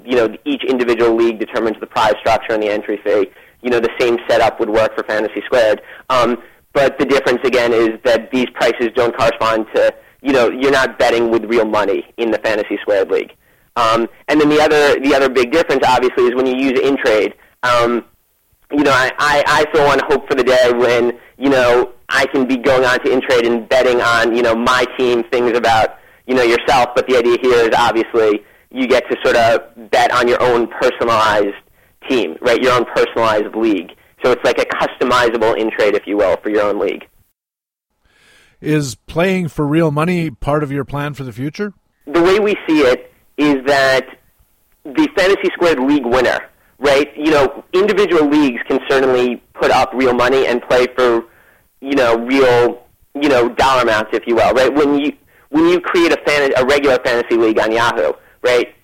you know, each individual league determines the prize structure and the entry fee. You know, the same setup would work for fantasy squared. Um, but the difference again is that these prices don't correspond to, you know, you're not betting with real money in the fantasy squared league. Um, and then the other the other big difference, obviously, is when you use InTrade. Um, you know, I, I, I for one hope for the day when you know I can be going on to InTrade and betting on you know my team things about you know yourself. But the idea here is obviously you get to sort of bet on your own personalized team, right? Your own personalized league. So it's like a customizable InTrade, if you will, for your own league. Is playing for real money part of your plan for the future? The way we see it is that the fantasy squared league winner, right? You know, individual leagues can certainly put up real money and play for, you know, real, you know, dollar amounts, if you will, right? When you when you create a fan a regular fantasy league on Yahoo, right?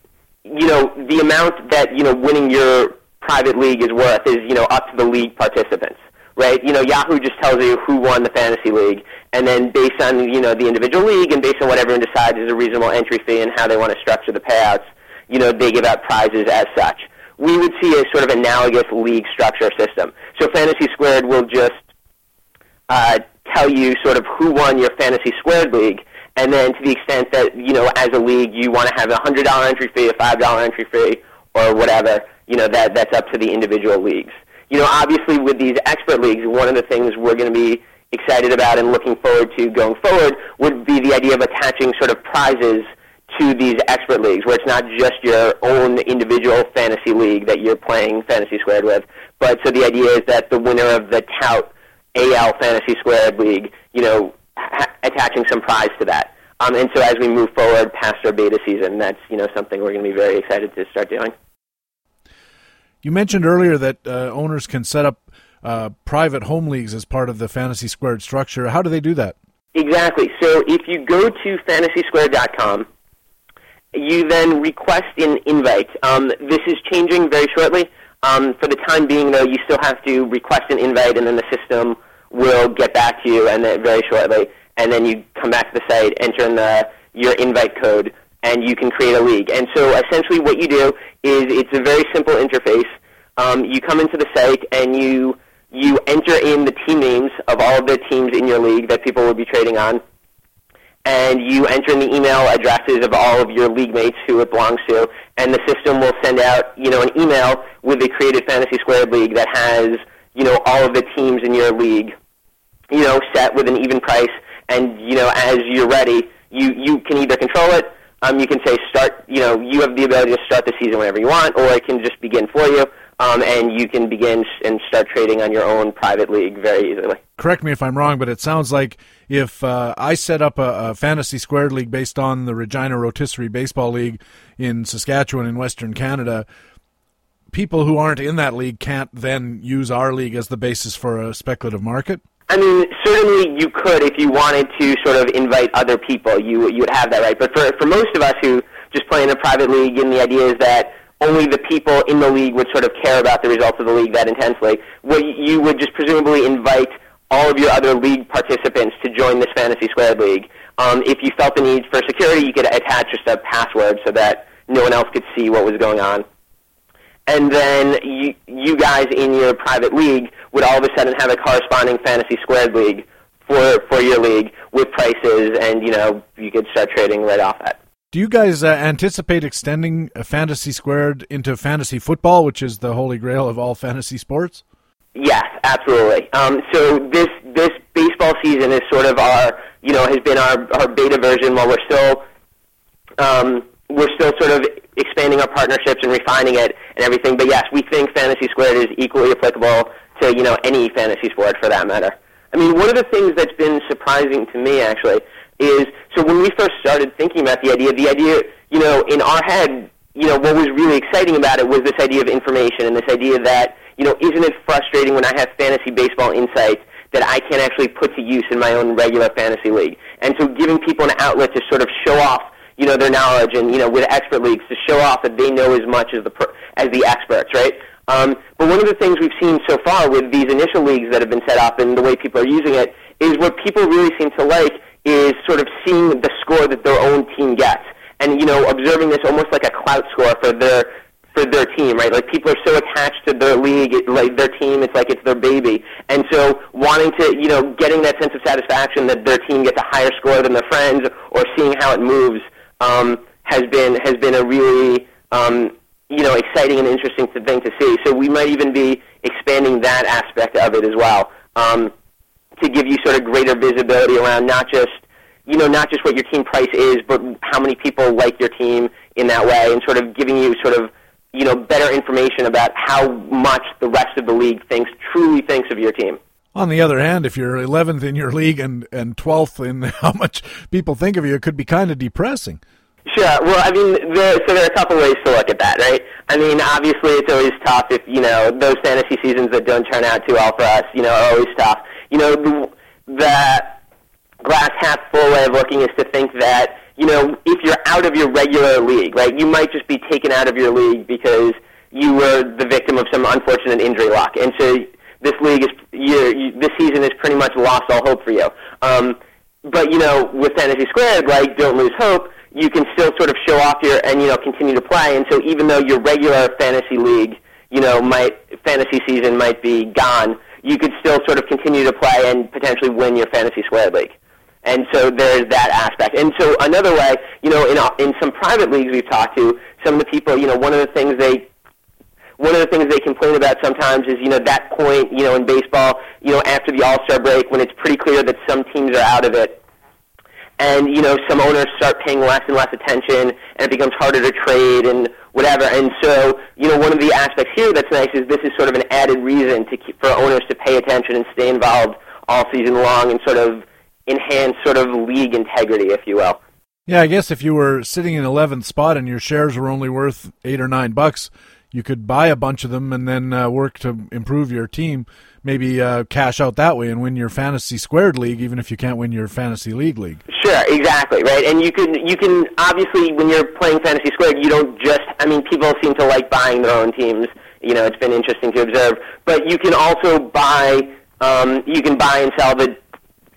You know, the amount that you know winning your private league is worth is you know up to the league participants, right? You know, Yahoo just tells you who won the fantasy league, and then based on you know the individual league and based on what everyone decides is a reasonable entry fee and how they want to structure the payouts, you know they give out prizes as such. We would see a sort of analogous league structure system. So Fantasy Squared will just uh, tell you sort of who won your Fantasy Squared league, and then to the extent that you know as a league you want to have a hundred dollar entry fee, a five dollar entry fee, or whatever, you know that that's up to the individual leagues. You know, obviously with these expert leagues, one of the things we're going to be excited about and looking forward to going forward would be the idea of attaching sort of prizes to these expert leagues, where it's not just your own individual fantasy league that you're playing fantasy squared with, but so the idea is that the winner of the tout AL fantasy squared league, you know, ha- attaching some prize to that. Um, and so as we move forward past our beta season, that's you know something we're going to be very excited to start doing. You mentioned earlier that uh, owners can set up uh, private home leagues as part of the Fantasy Squared structure. How do they do that? Exactly. So if you go to fantasysquared.com, you then request an invite. Um, this is changing very shortly. Um, for the time being, though, you still have to request an invite, and then the system will get back to you, and then very shortly. And then you come back to the site, enter in the, your invite code, and you can create a league. And so essentially, what you do is it's a very simple interface. Um, you come into the site and you you enter in the team names of all of the teams in your league that people will be trading on, and you enter in the email addresses of all of your league mates who it belongs to, and the system will send out you know an email with a created fantasy squared league that has you know all of the teams in your league, you know set with an even price, and you know as you're ready, you you can either control it. Um, you can say start. You know, you have the ability to start the season whenever you want, or it can just begin for you um, and you can begin and start trading on your own private league very easily. Correct me if I'm wrong, but it sounds like if uh, I set up a, a, fantasy squared league based on the Regina Rotisserie Baseball League in Saskatchewan in Western Canada, people who aren't in that league can't then use our league as the basis for a speculative market. I mean, certainly you could if you wanted to sort of invite other people. You you would have that right. But for for most of us who just play in a private league, and the idea is that only the people in the league would sort of care about the results of the league that intensely. What you would just presumably invite all of your other league participants to join this Fantasy Squared League. Um, if you felt the need for security, you could attach just a password so that no one else could see what was going on. And then you, you guys in your private league would all of a sudden have a corresponding Fantasy Squared League for, for your league with prices, and you know you could start trading right off that. Do you guys uh, anticipate extending Fantasy Squared into fantasy football, which is the holy grail of all fantasy sports? Yes, absolutely. Um, so this this baseball season is sort of our you know has been our, our beta version while we're still um, we're still sort of expanding our partnerships and refining it and everything. But yes, we think Fantasy Squared is equally applicable to you know any fantasy sport for that matter. I mean, one of the things that's been surprising to me actually is so when we first started thinking about the idea, the idea, you know, in our head, you know, what was really exciting about it was this idea of information and this idea that, you know, isn't it frustrating when I have fantasy baseball insights that I can't actually put to use in my own regular fantasy league? And so giving people an outlet to sort of show off, you know, their knowledge and, you know, with expert leagues to show off that they know as much as the, as the experts, right? Um, but one of the things we've seen so far with these initial leagues that have been set up and the way people are using it is what people really seem to like is sort of seeing the score that their own team gets, and you know, observing this almost like a clout score for their for their team, right? Like people are so attached to their league, like their team, it's like it's their baby, and so wanting to, you know, getting that sense of satisfaction that their team gets a higher score than their friends, or seeing how it moves, um, has been has been a really um, you know exciting and interesting thing to see. So we might even be expanding that aspect of it as well. Um, to give you sort of greater visibility around not just you know not just what your team price is, but how many people like your team in that way, and sort of giving you sort of you know better information about how much the rest of the league thinks truly thinks of your team. On the other hand, if you're 11th in your league and and 12th in how much people think of you, it could be kind of depressing. Sure. Well, I mean, there, so there are a couple ways to look at that, right? I mean, obviously, it's always tough if you know those fantasy seasons that don't turn out too well for us. You know, are always tough you know, the, the glass half full way of looking is to think that, you know, if you're out of your regular league, right, you might just be taken out of your league because you were the victim of some unfortunate injury luck. And so this league is, you, you, this season is pretty much lost all hope for you. Um, but, you know, with Fantasy Squared, like, don't lose hope, you can still sort of show off your, and, you know, continue to play. And so even though your regular fantasy league, you know, might, fantasy season might be gone, you could still sort of continue to play and potentially win your fantasy squared league. And so there's that aspect. And so another way, you know, in in some private leagues we've talked to, some of the people, you know, one of the things they one of the things they complain about sometimes is, you know, that point, you know, in baseball, you know, after the All-Star break when it's pretty clear that some teams are out of it, and you know some owners start paying less and less attention, and it becomes harder to trade and whatever. And so you know one of the aspects here that's nice is this is sort of an added reason to keep, for owners to pay attention and stay involved all season long and sort of enhance sort of league integrity, if you will. Yeah, I guess if you were sitting in 11th spot and your shares were only worth eight or nine bucks, you could buy a bunch of them and then uh, work to improve your team. Maybe uh, cash out that way and win your fantasy squared league, even if you can't win your fantasy league league. Sure, exactly, right. And you can you can obviously when you're playing fantasy squared, you don't just. I mean, people seem to like buying their own teams. You know, it's been interesting to observe. But you can also buy. Um, you can buy and sell the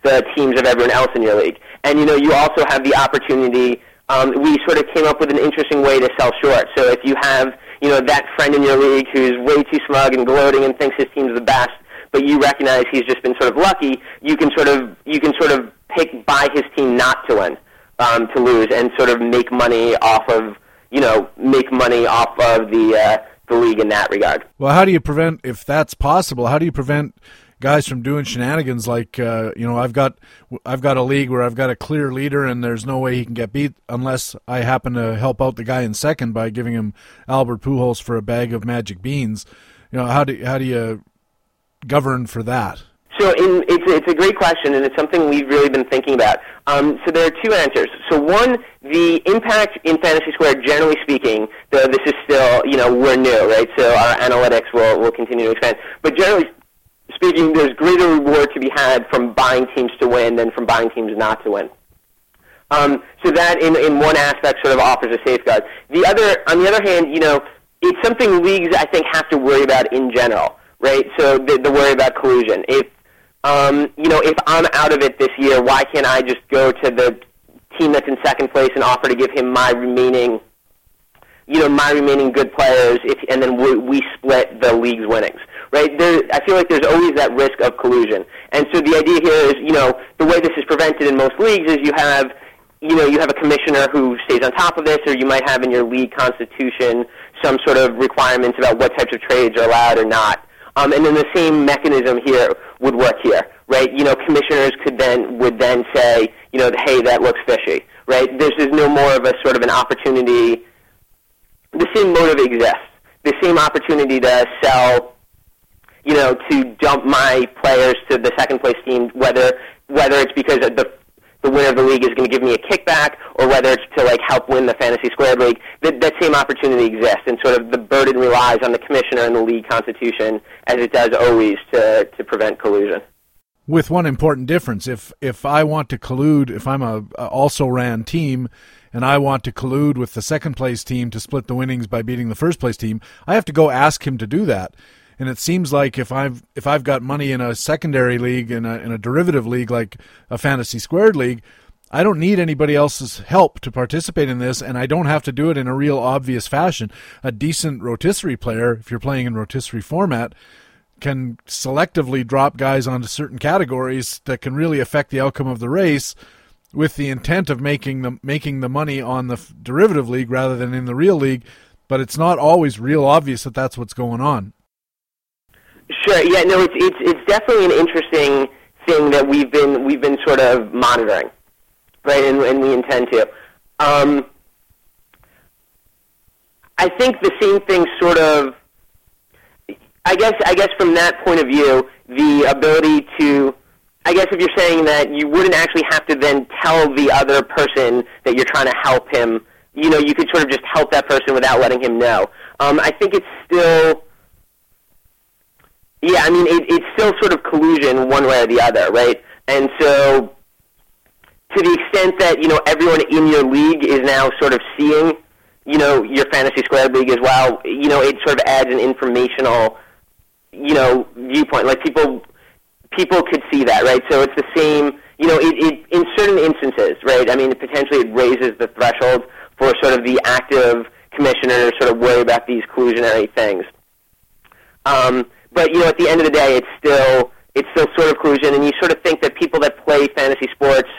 the teams of everyone else in your league. And you know, you also have the opportunity. Um, we sort of came up with an interesting way to sell short. So if you have you know that friend in your league who's way too smug and gloating and thinks his team's the best, but you recognize he's just been sort of lucky, you can sort of you can sort of pick buy his team not to win, um, to lose, and sort of make money off of you know make money off of the uh, the league in that regard. Well, how do you prevent if that's possible? How do you prevent guys from doing shenanigans like uh, you know I've got I've got a league where I've got a clear leader and there's no way he can get beat unless I happen to help out the guy in second by giving him Albert Pujols for a bag of magic beans. You know how do how do you govern for that? So in, it's, it's a great question, and it's something we've really been thinking about. Um, so there are two answers. So one, the impact in Fantasy Squared, generally speaking, though this is still, you know, we're new, right? So our analytics will, will continue to expand. But generally speaking, there's greater reward to be had from buying teams to win than from buying teams not to win. Um, so that, in, in one aspect, sort of offers a safeguard. The other, on the other hand, you know, it's something leagues I think have to worry about in general, right? So the, the worry about collusion. If um, you know, if I'm out of it this year, why can't I just go to the team that's in second place and offer to give him my remaining, you know, my remaining good players, if, and then we, we split the league's winnings, right? There, I feel like there's always that risk of collusion, and so the idea here is, you know, the way this is prevented in most leagues is you have, you know, you have a commissioner who stays on top of this, or you might have in your league constitution some sort of requirements about what types of trades are allowed or not. Um, and then the same mechanism here would work here, right? You know, commissioners could then would then say, you know, hey, that looks fishy, right? This is no more of a sort of an opportunity. The same motive exists. The same opportunity to sell, you know, to dump my players to the second place team, whether whether it's because the the winner of the league is going to give me a kickback, or whether it's to like help win the fantasy squared league. That, that same opportunity exists, and sort of the burden relies on the commissioner and the league constitution, as it does always, to to prevent collusion. With one important difference, if if I want to collude, if I'm a, a also ran team, and I want to collude with the second place team to split the winnings by beating the first place team, I have to go ask him to do that and it seems like if I've if I've got money in a secondary league in a in a derivative league like a fantasy squared league, I don't need anybody else's help to participate in this, and I don't have to do it in a real obvious fashion. A decent rotisserie player, if you're playing in rotisserie format, can selectively drop guys onto certain categories that can really affect the outcome of the race with the intent of making the making the money on the derivative league rather than in the real league but it's not always real obvious that that's what's going on Sure. Yeah. No. It's it's it's definitely an interesting thing that we've been we've been sort of monitoring, right? And, and we intend to. Um, I think the same thing sort of. I guess I guess from that point of view, the ability to. I guess if you're saying that you wouldn't actually have to then tell the other person that you're trying to help him, you know, you could sort of just help that person without letting him know. Um, I think it's still yeah, I mean, it, it's still sort of collusion one way or the other, right? And so, to the extent that you know everyone in your league is now sort of seeing, you know, your fantasy squared league as well, you know, it sort of adds an informational, you know, viewpoint. Like people, people could see that, right? So it's the same, you know, it, it in certain instances, right? I mean, potentially it raises the threshold for sort of the active commissioner to sort of worry about these collusionary things. Um, but you know, at the end of the day, it's still it's still sort of collusion, and you sort of think that people that play fantasy sports,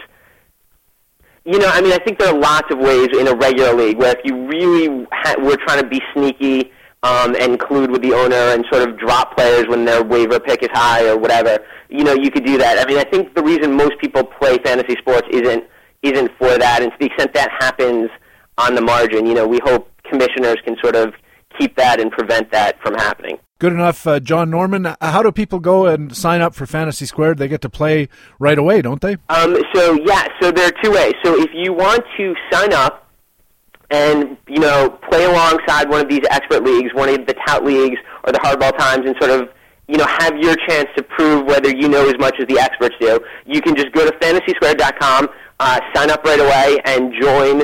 you know, I mean, I think there are lots of ways in a regular league where if you really ha- were trying to be sneaky um, and collude with the owner and sort of drop players when their waiver pick is high or whatever, you know, you could do that. I mean, I think the reason most people play fantasy sports isn't isn't for that, and to the extent that happens on the margin, you know, we hope commissioners can sort of keep that and prevent that from happening. Good enough, uh, John Norman. How do people go and sign up for Fantasy Squared? They get to play right away, don't they? Um, so yeah, so there are two ways. So if you want to sign up and you know play alongside one of these expert leagues, one of the tout leagues or the hardball times, and sort of you know have your chance to prove whether you know as much as the experts do. You can just go to fantasysquared.com, uh, sign up right away, and join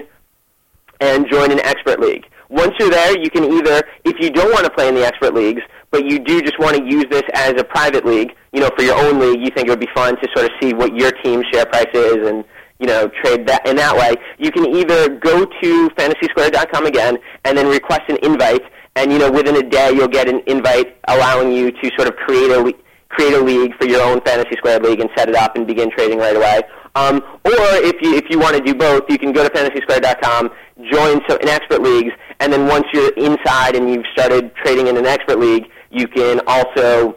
and join an expert league. Once you're there, you can either, if you don't want to play in the expert leagues, but you do just want to use this as a private league, you know, for your own league, you think it would be fun to sort of see what your team's share price is and you know, trade that in that way. You can either go to fantasysquared.com again and then request an invite, and you know, within a day you'll get an invite allowing you to sort of create a create a league for your own fantasy square league and set it up and begin trading right away. Um, or if you if you want to do both, you can go to fantasysquared.com, join some in expert leagues, and then once you're inside and you've started trading in an expert league, you can also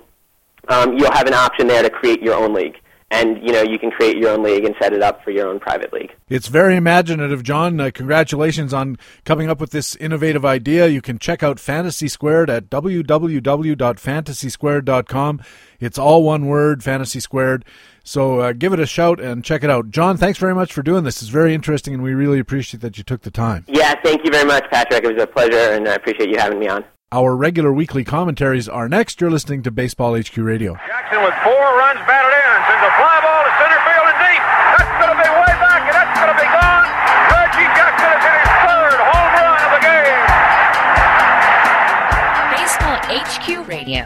um, you'll have an option there to create your own league and you know you can create your own league and set it up for your own private league. It's very imaginative, John. Uh, congratulations on coming up with this innovative idea. You can check out Fantasy Squared at www.fantasysquared.com. It's all one word, Fantasy Squared. So uh, give it a shout and check it out. John, thanks very much for doing this. It's very interesting, and we really appreciate that you took the time. Yeah, thank you very much, Patrick. It was a pleasure, and I appreciate you having me on. Our regular weekly commentaries are next. You're listening to Baseball HQ Radio. Jackson with four runs batted in. Sends a fly ball to center field and deep. That's going to be way back, and that's going to be gone. Reggie Jackson has hit his third home run of the game. Baseball HQ Radio.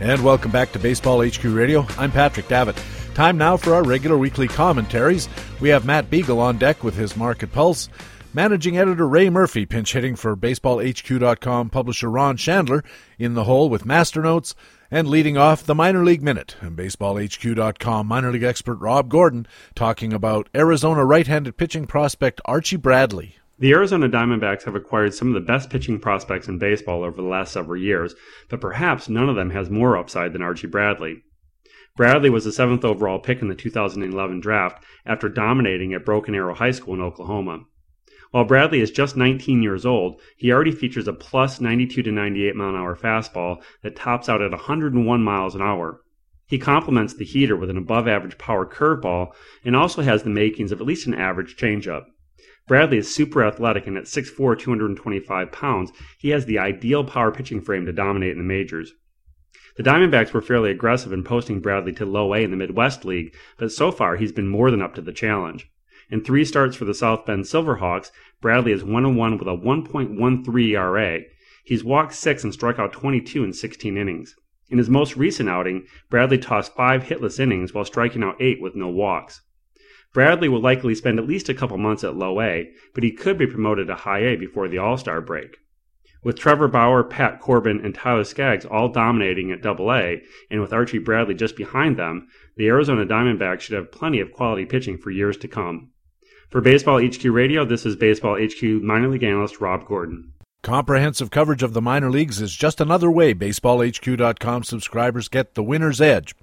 And welcome back to Baseball HQ Radio. I'm Patrick Davitt. Time now for our regular weekly commentaries. We have Matt Beagle on deck with his market pulse. Managing editor Ray Murphy pinch hitting for BaseballHQ.com publisher Ron Shandler in the hole with master notes and leading off the minor league minute. And BaseballHQ.com minor league expert Rob Gordon talking about Arizona right-handed pitching prospect Archie Bradley. The Arizona Diamondbacks have acquired some of the best pitching prospects in baseball over the last several years, but perhaps none of them has more upside than Archie Bradley. Bradley was the seventh overall pick in the 2011 draft after dominating at Broken Arrow High School in Oklahoma. While Bradley is just 19 years old, he already features a plus 92 to 98 mile an hour fastball that tops out at 101 miles an hour. He complements the heater with an above average power curveball and also has the makings of at least an average changeup. Bradley is super athletic and at 6'4, 225 pounds, he has the ideal power pitching frame to dominate in the majors. The Diamondbacks were fairly aggressive in posting Bradley to low A in the Midwest League, but so far he's been more than up to the challenge. In three starts for the South Bend Silverhawks, Bradley is 1 1 with a 1.13 ERA. He's walked six and struck out 22 in 16 innings. In his most recent outing, Bradley tossed five hitless innings while striking out eight with no walks. Bradley will likely spend at least a couple months at low A, but he could be promoted to high A before the All Star break. With Trevor Bauer, Pat Corbin, and Tyler Skaggs all dominating at Double A, and with Archie Bradley just behind them, the Arizona Diamondbacks should have plenty of quality pitching for years to come. For Baseball HQ Radio, this is Baseball HQ minor league analyst Rob Gordon. Comprehensive coverage of the minor leagues is just another way BaseballHQ.com subscribers get the winner's edge.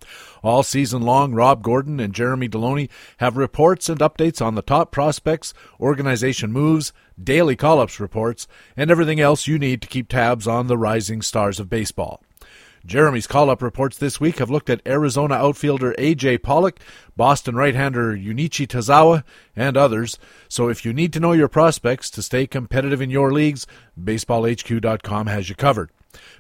All season long, Rob Gordon and Jeremy Deloney have reports and updates on the top prospects, organization moves, daily call ups reports, and everything else you need to keep tabs on the rising stars of baseball. Jeremy's call up reports this week have looked at Arizona outfielder A.J. Pollock, Boston right hander Junichi Tazawa, and others. So if you need to know your prospects to stay competitive in your leagues, BaseballHQ.com has you covered.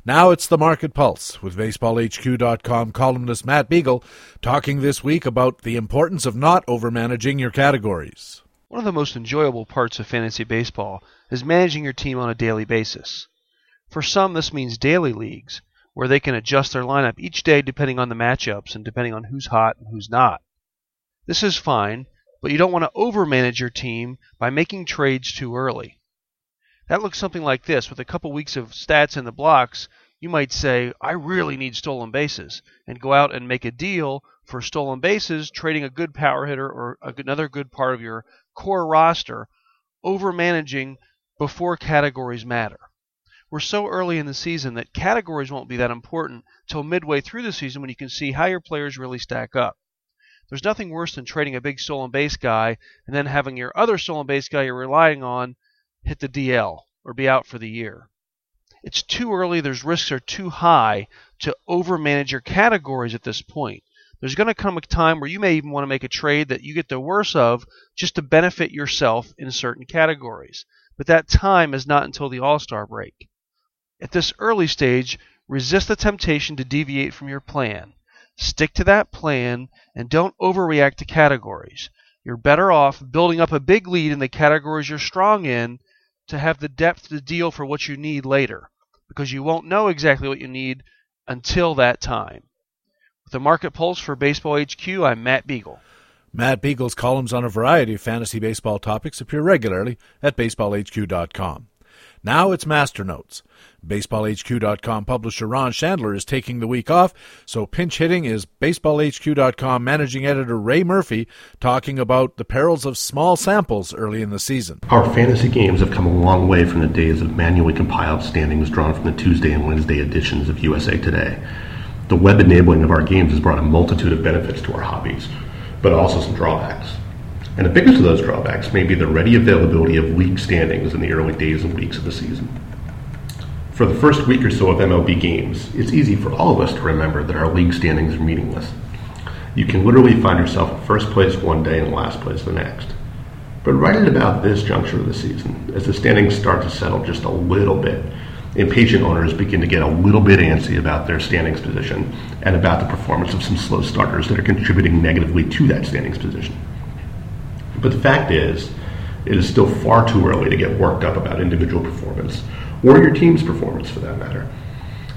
Now it's the Market Pulse with BaseballHQ.com columnist Matt Beagle talking this week about the importance of not overmanaging your categories. One of the most enjoyable parts of fantasy baseball is managing your team on a daily basis. For some, this means daily leagues where they can adjust their lineup each day depending on the matchups and depending on who's hot and who's not. This is fine, but you don't want to overmanage your team by making trades too early. That looks something like this. With a couple weeks of stats in the blocks, you might say, I really need stolen bases, and go out and make a deal for stolen bases, trading a good power hitter or another good part of your core roster, over managing before categories matter we're so early in the season that categories won't be that important till midway through the season when you can see how your players really stack up. There's nothing worse than trading a big stolen base guy and then having your other stolen base guy you're relying on hit the DL or be out for the year. It's too early, those risks are too high to overmanage your categories at this point. There's going to come a time where you may even want to make a trade that you get the worst of just to benefit yourself in certain categories. But that time is not until the All Star break. At this early stage, resist the temptation to deviate from your plan. Stick to that plan and don't overreact to categories. You're better off building up a big lead in the categories you're strong in to have the depth to deal for what you need later, because you won't know exactly what you need until that time. With the market pulse for Baseball HQ, I'm Matt Beagle. Matt Beagle's columns on a variety of fantasy baseball topics appear regularly at baseballhq.com. Now it's Master Notes. BaseballHQ.com publisher Ron Shandler is taking the week off, so pinch hitting is BaseballHQ.com managing editor Ray Murphy talking about the perils of small samples early in the season. Our fantasy games have come a long way from the days of manually compiled standings drawn from the Tuesday and Wednesday editions of USA Today. The web enabling of our games has brought a multitude of benefits to our hobbies, but also some drawbacks. And the biggest of those drawbacks may be the ready availability of league standings in the early days and weeks of the season. For the first week or so of MLB games, it's easy for all of us to remember that our league standings are meaningless. You can literally find yourself in first place one day and last place the next. But right at about this juncture of the season, as the standings start to settle just a little bit, impatient owners begin to get a little bit antsy about their standings position and about the performance of some slow starters that are contributing negatively to that standings position. But the fact is, it is still far too early to get worked up about individual performance, or your team's performance for that matter.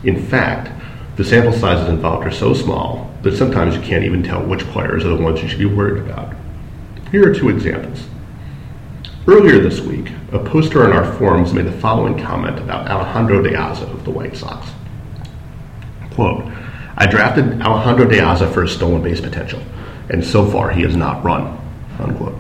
In fact, the sample sizes involved are so small that sometimes you can't even tell which players are the ones you should be worried about. Here are two examples. Earlier this week, a poster on our forums made the following comment about Alejandro De Aza of the White Sox. Quote, I drafted Alejandro De Aza for his stolen base potential, and so far he has not run. Unquote.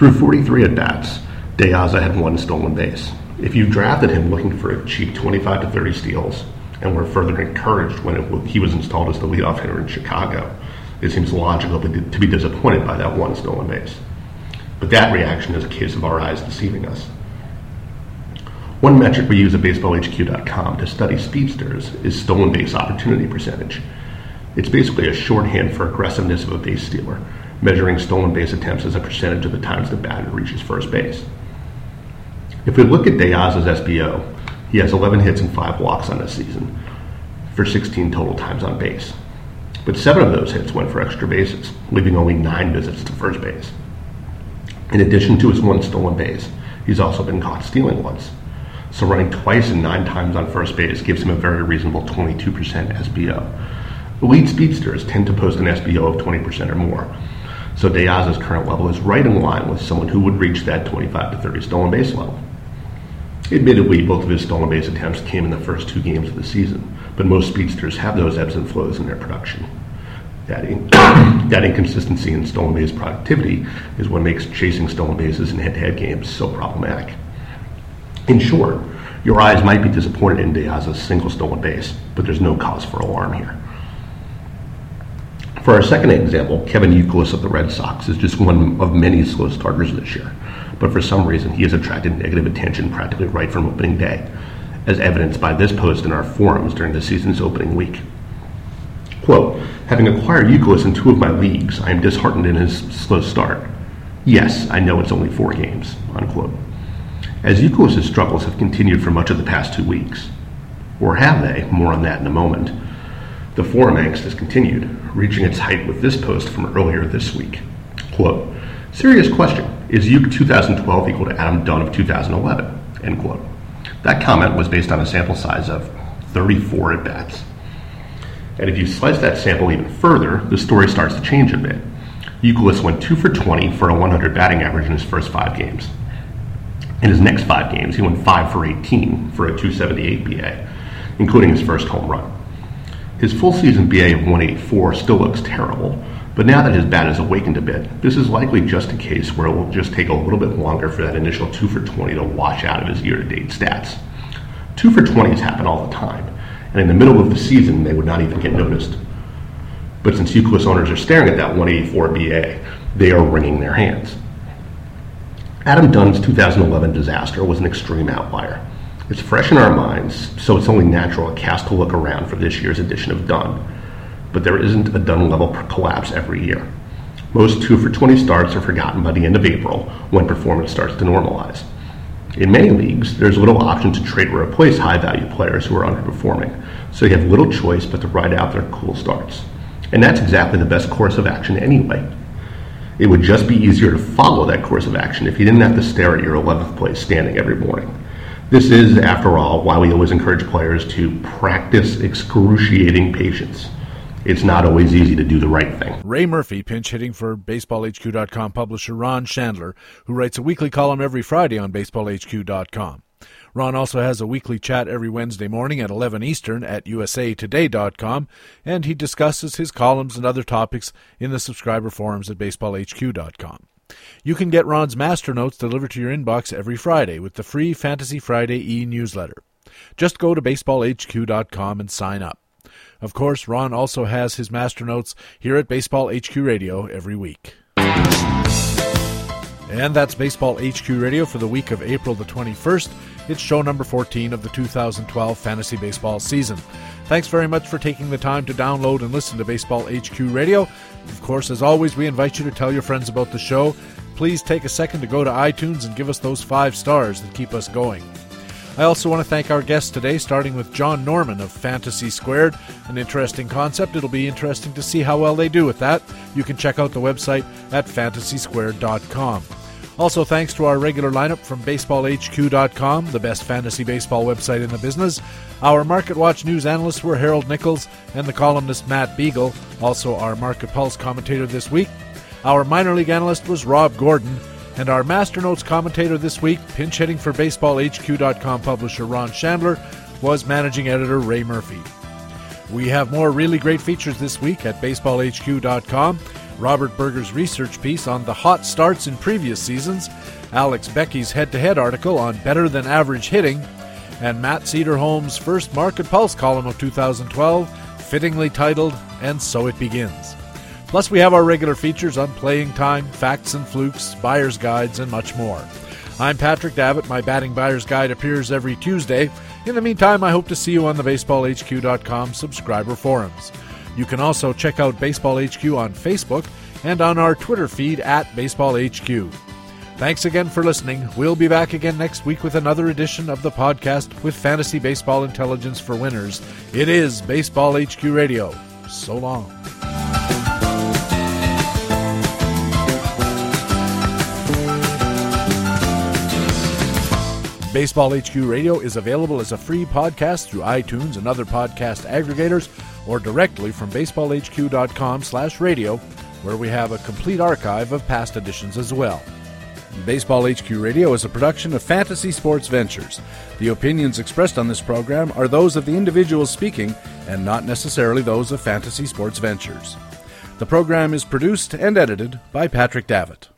Through 43 at bats, De Aza had one stolen base. If you drafted him looking for a cheap 25 to 30 steals and were further encouraged when it, he was installed as the leadoff hitter in Chicago, it seems logical to be disappointed by that one stolen base. But that reaction is a case of our eyes deceiving us. One metric we use at baseballhq.com to study speedsters is stolen base opportunity percentage. It's basically a shorthand for aggressiveness of a base stealer measuring stolen base attempts as a percentage of the times the batter reaches first base. If we look at De Aza's SBO, he has 11 hits and 5 walks on this season for 16 total times on base. But seven of those hits went for extra bases, leaving only nine visits to first base. In addition to his one stolen base, he's also been caught stealing once. So running twice and nine times on first base gives him a very reasonable 22% SBO. Elite speedsters tend to post an SBO of 20% or more, so De Aza's current level is right in line with someone who would reach that 25 to 30 stolen base level. Admittedly, both of his stolen base attempts came in the first two games of the season, but most speedsters have those ebbs and flows in their production. That, in- that inconsistency in stolen base productivity is what makes chasing stolen bases in head to head games so problematic. In short, your eyes might be disappointed in De Aza's single stolen base, but there's no cause for alarm here. For our second example, Kevin Youkilis of the Red Sox is just one of many slow starters this year, but for some reason he has attracted negative attention practically right from opening day, as evidenced by this post in our forums during the season's opening week. Quote, having acquired Youkilis in two of my leagues, I am disheartened in his slow start. Yes, I know it's only four games, unquote. As Youkilis' struggles have continued for much of the past two weeks. Or have they? More on that in a moment. The forum angst has continued, reaching its height with this post from earlier this week. Quote, Serious question. Is Youk 2012 equal to Adam Dunn of 2011? End quote. That comment was based on a sample size of 34 at bats. And if you slice that sample even further, the story starts to change a bit. Youkilis went 2 for 20 for a 100 batting average in his first five games. In his next five games, he went 5 for 18 for a 278 BA, including his first home run. His full season BA of 184 still looks terrible, but now that his bat has awakened a bit, this is likely just a case where it will just take a little bit longer for that initial 2 for 20 to wash out of his year to date stats. 2 for 20s happen all the time, and in the middle of the season, they would not even get noticed. But since Youkilis owners are staring at that 184 BA, they are wringing their hands. Adam Dunn's 2011 disaster was an extreme outlier. It's fresh in our minds, so it's only natural a cast to look around for this year's edition of Dunn. but there isn't a Dunn level collapse every year. Most 2 for 20 starts are forgotten by the end of April when performance starts to normalize. In many leagues, there's little option to trade or replace high value players who are underperforming, so you have little choice but to ride out their cool starts. And that's exactly the best course of action anyway. It would just be easier to follow that course of action if you didn't have to stare at your 11th place standing every morning. This is, after all, why we always encourage players to practice excruciating patience. It's not always easy to do the right thing. Ray Murphy, pinch hitting for BaseballHQ.com publisher Ron Shandler, who writes a weekly column every Friday on BaseballHQ.com. Ron also has a weekly chat every Wednesday morning at 11 Eastern at usatoday.com, and he discusses his columns and other topics in the subscriber forums at baseballhq.com. You can get Ron's master notes delivered to your inbox every Friday with the free Fantasy Friday e newsletter. Just go to baseballhq.com and sign up. Of course, Ron also has his master notes here at Baseball HQ Radio every week. And that's Baseball HQ Radio for the week of April the 21st. It's show number 14 of the 2012 fantasy baseball season. Thanks very much for taking the time to download and listen to Baseball HQ Radio. Of course, as always, we invite you to tell your friends about the show. Please take a second to go to iTunes and give us those five stars that keep us going. I also want to thank our guests today, starting with John Norman of Fantasy Squared. An interesting concept. It'll be interesting to see how well they do with that. You can check out the website at fantasysquared.com. Also, thanks to our regular lineup from BaseballHQ.com, the best fantasy baseball website in the business. Our Market Watch news analysts were Harold Nichols and the columnist Matt Beagle, also our Market Pulse commentator this week. Our minor league analyst was Rob Gordon, and our Master Notes commentator this week, pinch hitting for BaseballHQ.com publisher Ron Shandler, was managing editor Ray Murphy. We have more really great features this week at BaseballHQ.com. Robert Berger's research piece on the hot starts in previous seasons, Alex Beckey's head to head article on better than average hitting, and Matt Cederholm's first Market Pulse column of 2012, fittingly titled, And So It Begins. Plus, we have our regular features on playing time, facts and flukes, buyer's guides, and much more. I'm Patrick Davitt. My batting buyer's guide appears every Tuesday. In the meantime, I hope to see you on the BaseballHQ.com subscriber forums. You can also check out Baseball HQ on Facebook and on our Twitter feed at Baseball HQ. Thanks again for listening. We'll be back again next week with another edition of the podcast with fantasy baseball intelligence for winners. It is Baseball HQ Radio. So long. Baseball HQ Radio is available as a free podcast through iTunes and other podcast aggregators or directly from baseballhq.com slash radio, where we have a complete archive of past editions as well. Baseball HQ Radio is a production of Fantasy Sports Ventures. The opinions expressed on this program are those of the individuals speaking and not necessarily those of Fantasy Sports Ventures. The program is produced and edited by Patrick Davitt.